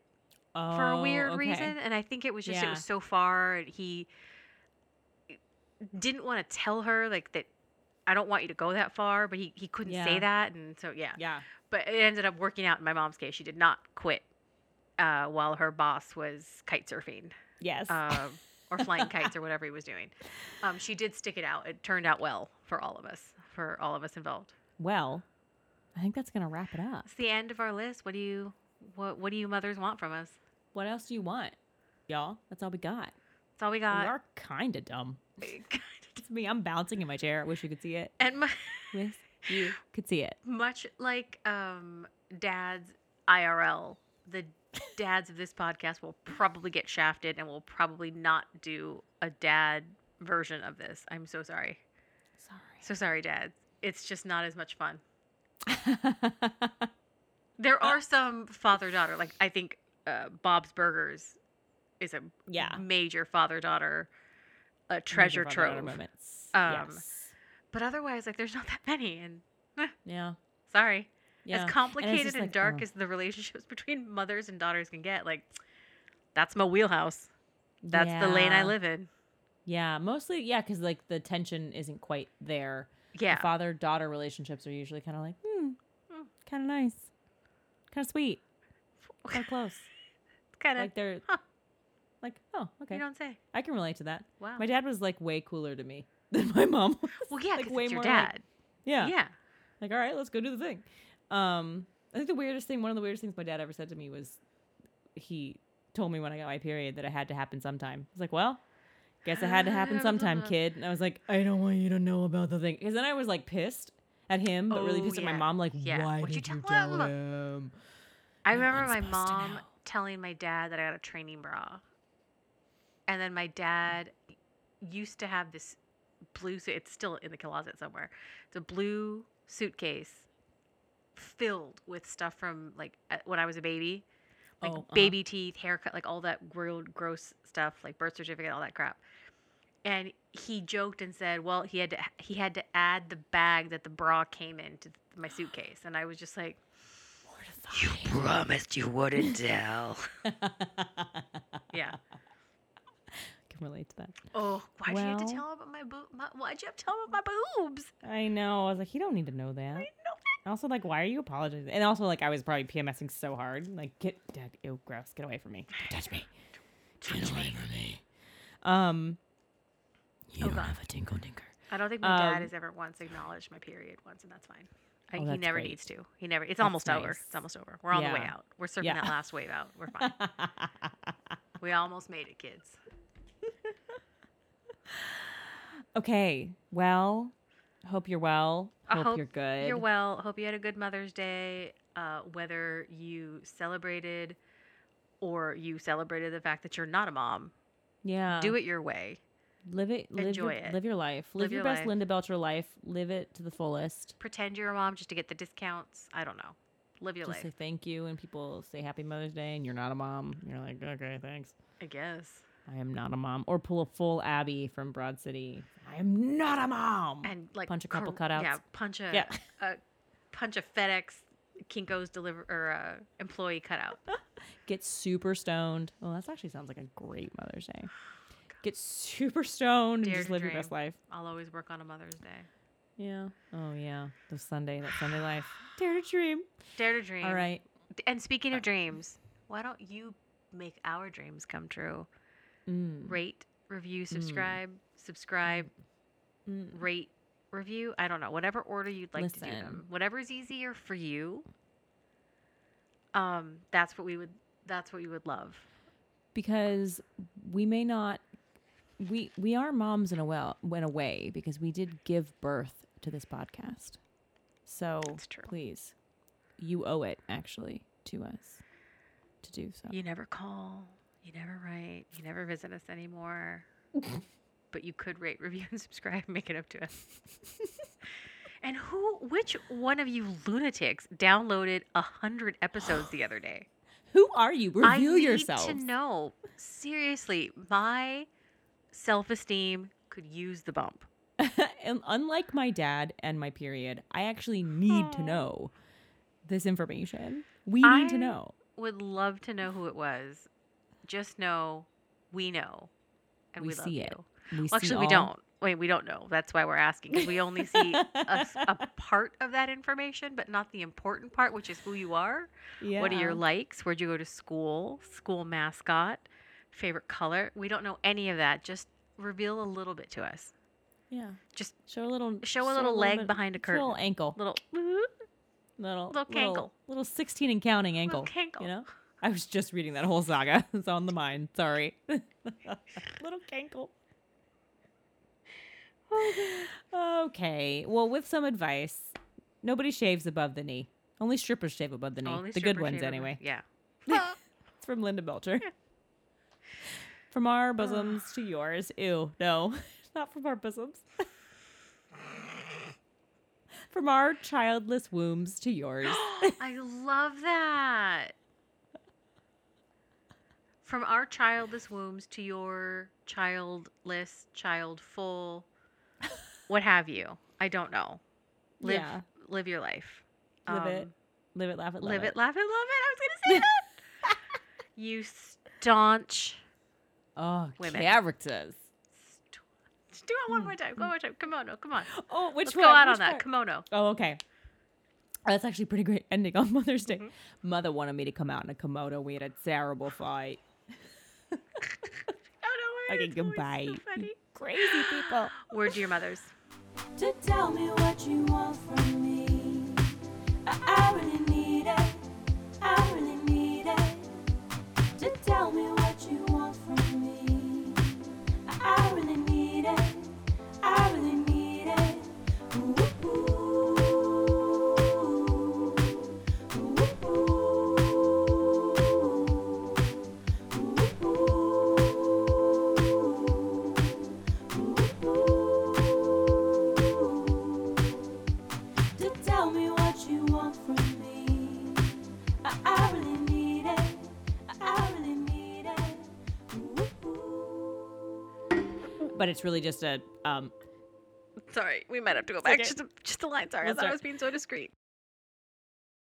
for a weird reason and i think it was just it was so far and he didn't want to tell her like that i don't want you to go that far but he, he couldn't Yeah. say that and so yeah. Yeah. but it ended up working out in my mom's case. She did not quit uh, while her boss was kite surfing Yes. um, or flying kites or whatever he was doing. Um, she did stick it out. It turned out well for all of us for all of us involved. Well, I think that's gonna wrap it up. It's the end of our list. What do you what what do you mothers want from us? What else do you want, y'all? That's all we got. That's all we got. we are kind of dumb. It's me. I'm bouncing in my chair. I wish you could see it. and my Wish you could see it. much like um dads IRL, the dads of this podcast will probably get shafted and will probably not do a dad version of this. I'm so sorry. sorry. So sorry, dads. It's just not as much fun. There are some father daughter, like I think uh, Bob's Burgers is a yeah. major father daughter uh, treasure trove. moments. Um, yes. But otherwise, like, there's not that many. And eh, Yeah. sorry, Yeah. as complicated just and, like, dark ugh. as the relationships between mothers and daughters can get, like, that's my wheelhouse. That's the lane I live in. Yeah. Mostly, yeah, because like the tension isn't quite there. Yeah. Father daughter relationships are usually kind of like. Kind of nice, kind of sweet, kind of close. it's kind of. like they're huh. like, oh, okay. You don't say. I can relate to that. Wow. My dad was like way cooler to me than my mom. was. well, yeah, like, way it's your more like- dad. yeah. yeah. Like, all right, let's go do the thing. Um, I think the weirdest thing, one of the weirdest things my dad ever said to me was he told me when I got my period that it had to happen sometime. I was like, well, guess it had to happen sometime, kid. And I was like, I don't want you to know about the thing. Because then I was like pissed at him, but really Oh, pissed at my mom. Like, Yeah. why What'd did you tell tell him?" him? I No remember my mom telling my dad that I got a training bra. And then my dad used to have this blue suit. It's still in the closet somewhere. It's a blue suitcase filled with stuff from like when I was a baby. Like Oh, uh-huh. baby teeth, haircut, like all that gross stuff, like birth certificate, all that crap. And he joked and said, "Well, he had to he had to add the bag that the bra came in to my suitcase." And I was just like, You promised you wouldn't tell. yeah. I can relate to that. Oh, why'd you have to tell him about my boob? My, why'd you have to tell him about my boobs? I know. I was like, you don't need to know that. I know. And also, like, why are you apologizing? And also, like, I was probably PMSing so hard. Like, get, dad, ew, gross, get away from me. Don't touch me. Get away from me. Um, you Oh, don't God. have a tinkle tinker. I don't think my dad Um, has ever once acknowledged my period once, and that's fine. I, Oh, he never great. needs to. He never. It's That's almost over. It's almost over. We're on the way out. We're surfing Yeah. that last wave out. We're fine. we almost made it, kids. okay. Well, hope you're well. I Hope, hope you're good. You're well. Hope you had a good Mother's Day. Uh, whether you celebrated or you celebrated the fact that you're not a mom, Yeah. do it your way. Live it. Live Enjoy your, it. Live your life. Live, Live your, your best life. Linda Belcher life. Live it to the fullest. Pretend you're a mom just to get the discounts. I don't know. Live your Just say life. thank you, and people say Happy Mother's Day, and you're not a mom. You're like, okay, thanks. I guess. I am not a mom. Or pull a full Abbi from Broad City. I am not a mom. And like Punch a couple cor- Yeah, cutouts. punch a, Yeah. a punch a FedEx Kinko's deliver or uh, employee cutout. Get super stoned. Well, that actually sounds like a great Mother's Day. Get super stoned Dare and just live your best life. I'll always work on a Mother's Day. Yeah. Oh yeah. The Sunday, that Sunday life. Dare to dream. Dare to dream. All right. And speaking of dreams, why don't you make our dreams come true? Mm. Rate, review, subscribe, subscribe, Mm. rate, review. I don't know. Whatever order you'd like to do them. Listen. Whatever's easier for you. Um, that's what we would that's what we would love. Because we may not we we are moms in a well in a way because we did give birth to this podcast. So please, you owe it actually to us to do so. You never call, you never write, you never visit us anymore. but you could rate, review, and subscribe, make it up to us. and who, which one of you lunatics downloaded a hundred episodes the other day? Who are you? I Review need yourself. to know. Seriously, my self-esteem could use the bump. and unlike my dad and my period, I actually need to know this information. We need to know. Would love to know who it was. Just know we know, and we, We love see you. it. We Well, see actually, we don't. Wait, we don't know. That's why we're asking because we only see a part of that information, but not the important part, which is who you are. Yeah. What are your likes? Where'd you go to school? School mascot? Favorite color? We don't know any of that. Just reveal a little bit to us. Yeah. Just Show a little. Show a little leg bit- behind a show little ankle. little. Little little little, cankle. little sixteen and counting ankle. Little cankle. You know. I was just reading that whole saga. It's on the mind. Sorry. little cankle. okay. Well, with some advice, nobody shaves above the knee. Only strippers shave above the knee. Only the good ones, anyway. Yeah. It's from Linda Belcher. From our bosoms to yours. Ew, no, not from our bosoms. from our childless wombs to yours. I love that. From our childless wombs to your childless, childful, what have you? I don't know. Live, Yeah. live your life. Live it, Um, live it, laugh it, love live it. it, laugh it, love it. I was gonna say that. you staunch. Oh, Women. characters. st- Just do it one more time. One more time. Kimono. Come on. Oh, which Let's one? go out on Which that. part? Kimono. Oh, okay. That's actually a pretty great ending on Mother's Day. Mhm. Mother wanted me to come out in a kimono. We had a terrible fight. Oh no! Okay, it's always goodbye. So funny. crazy people. Word to your mothers. to tell me what you want from me. I, I really But it's really just a um Sorry, we might have to go back okay. just a, just a line. Sorry, I thought I was being so discreet.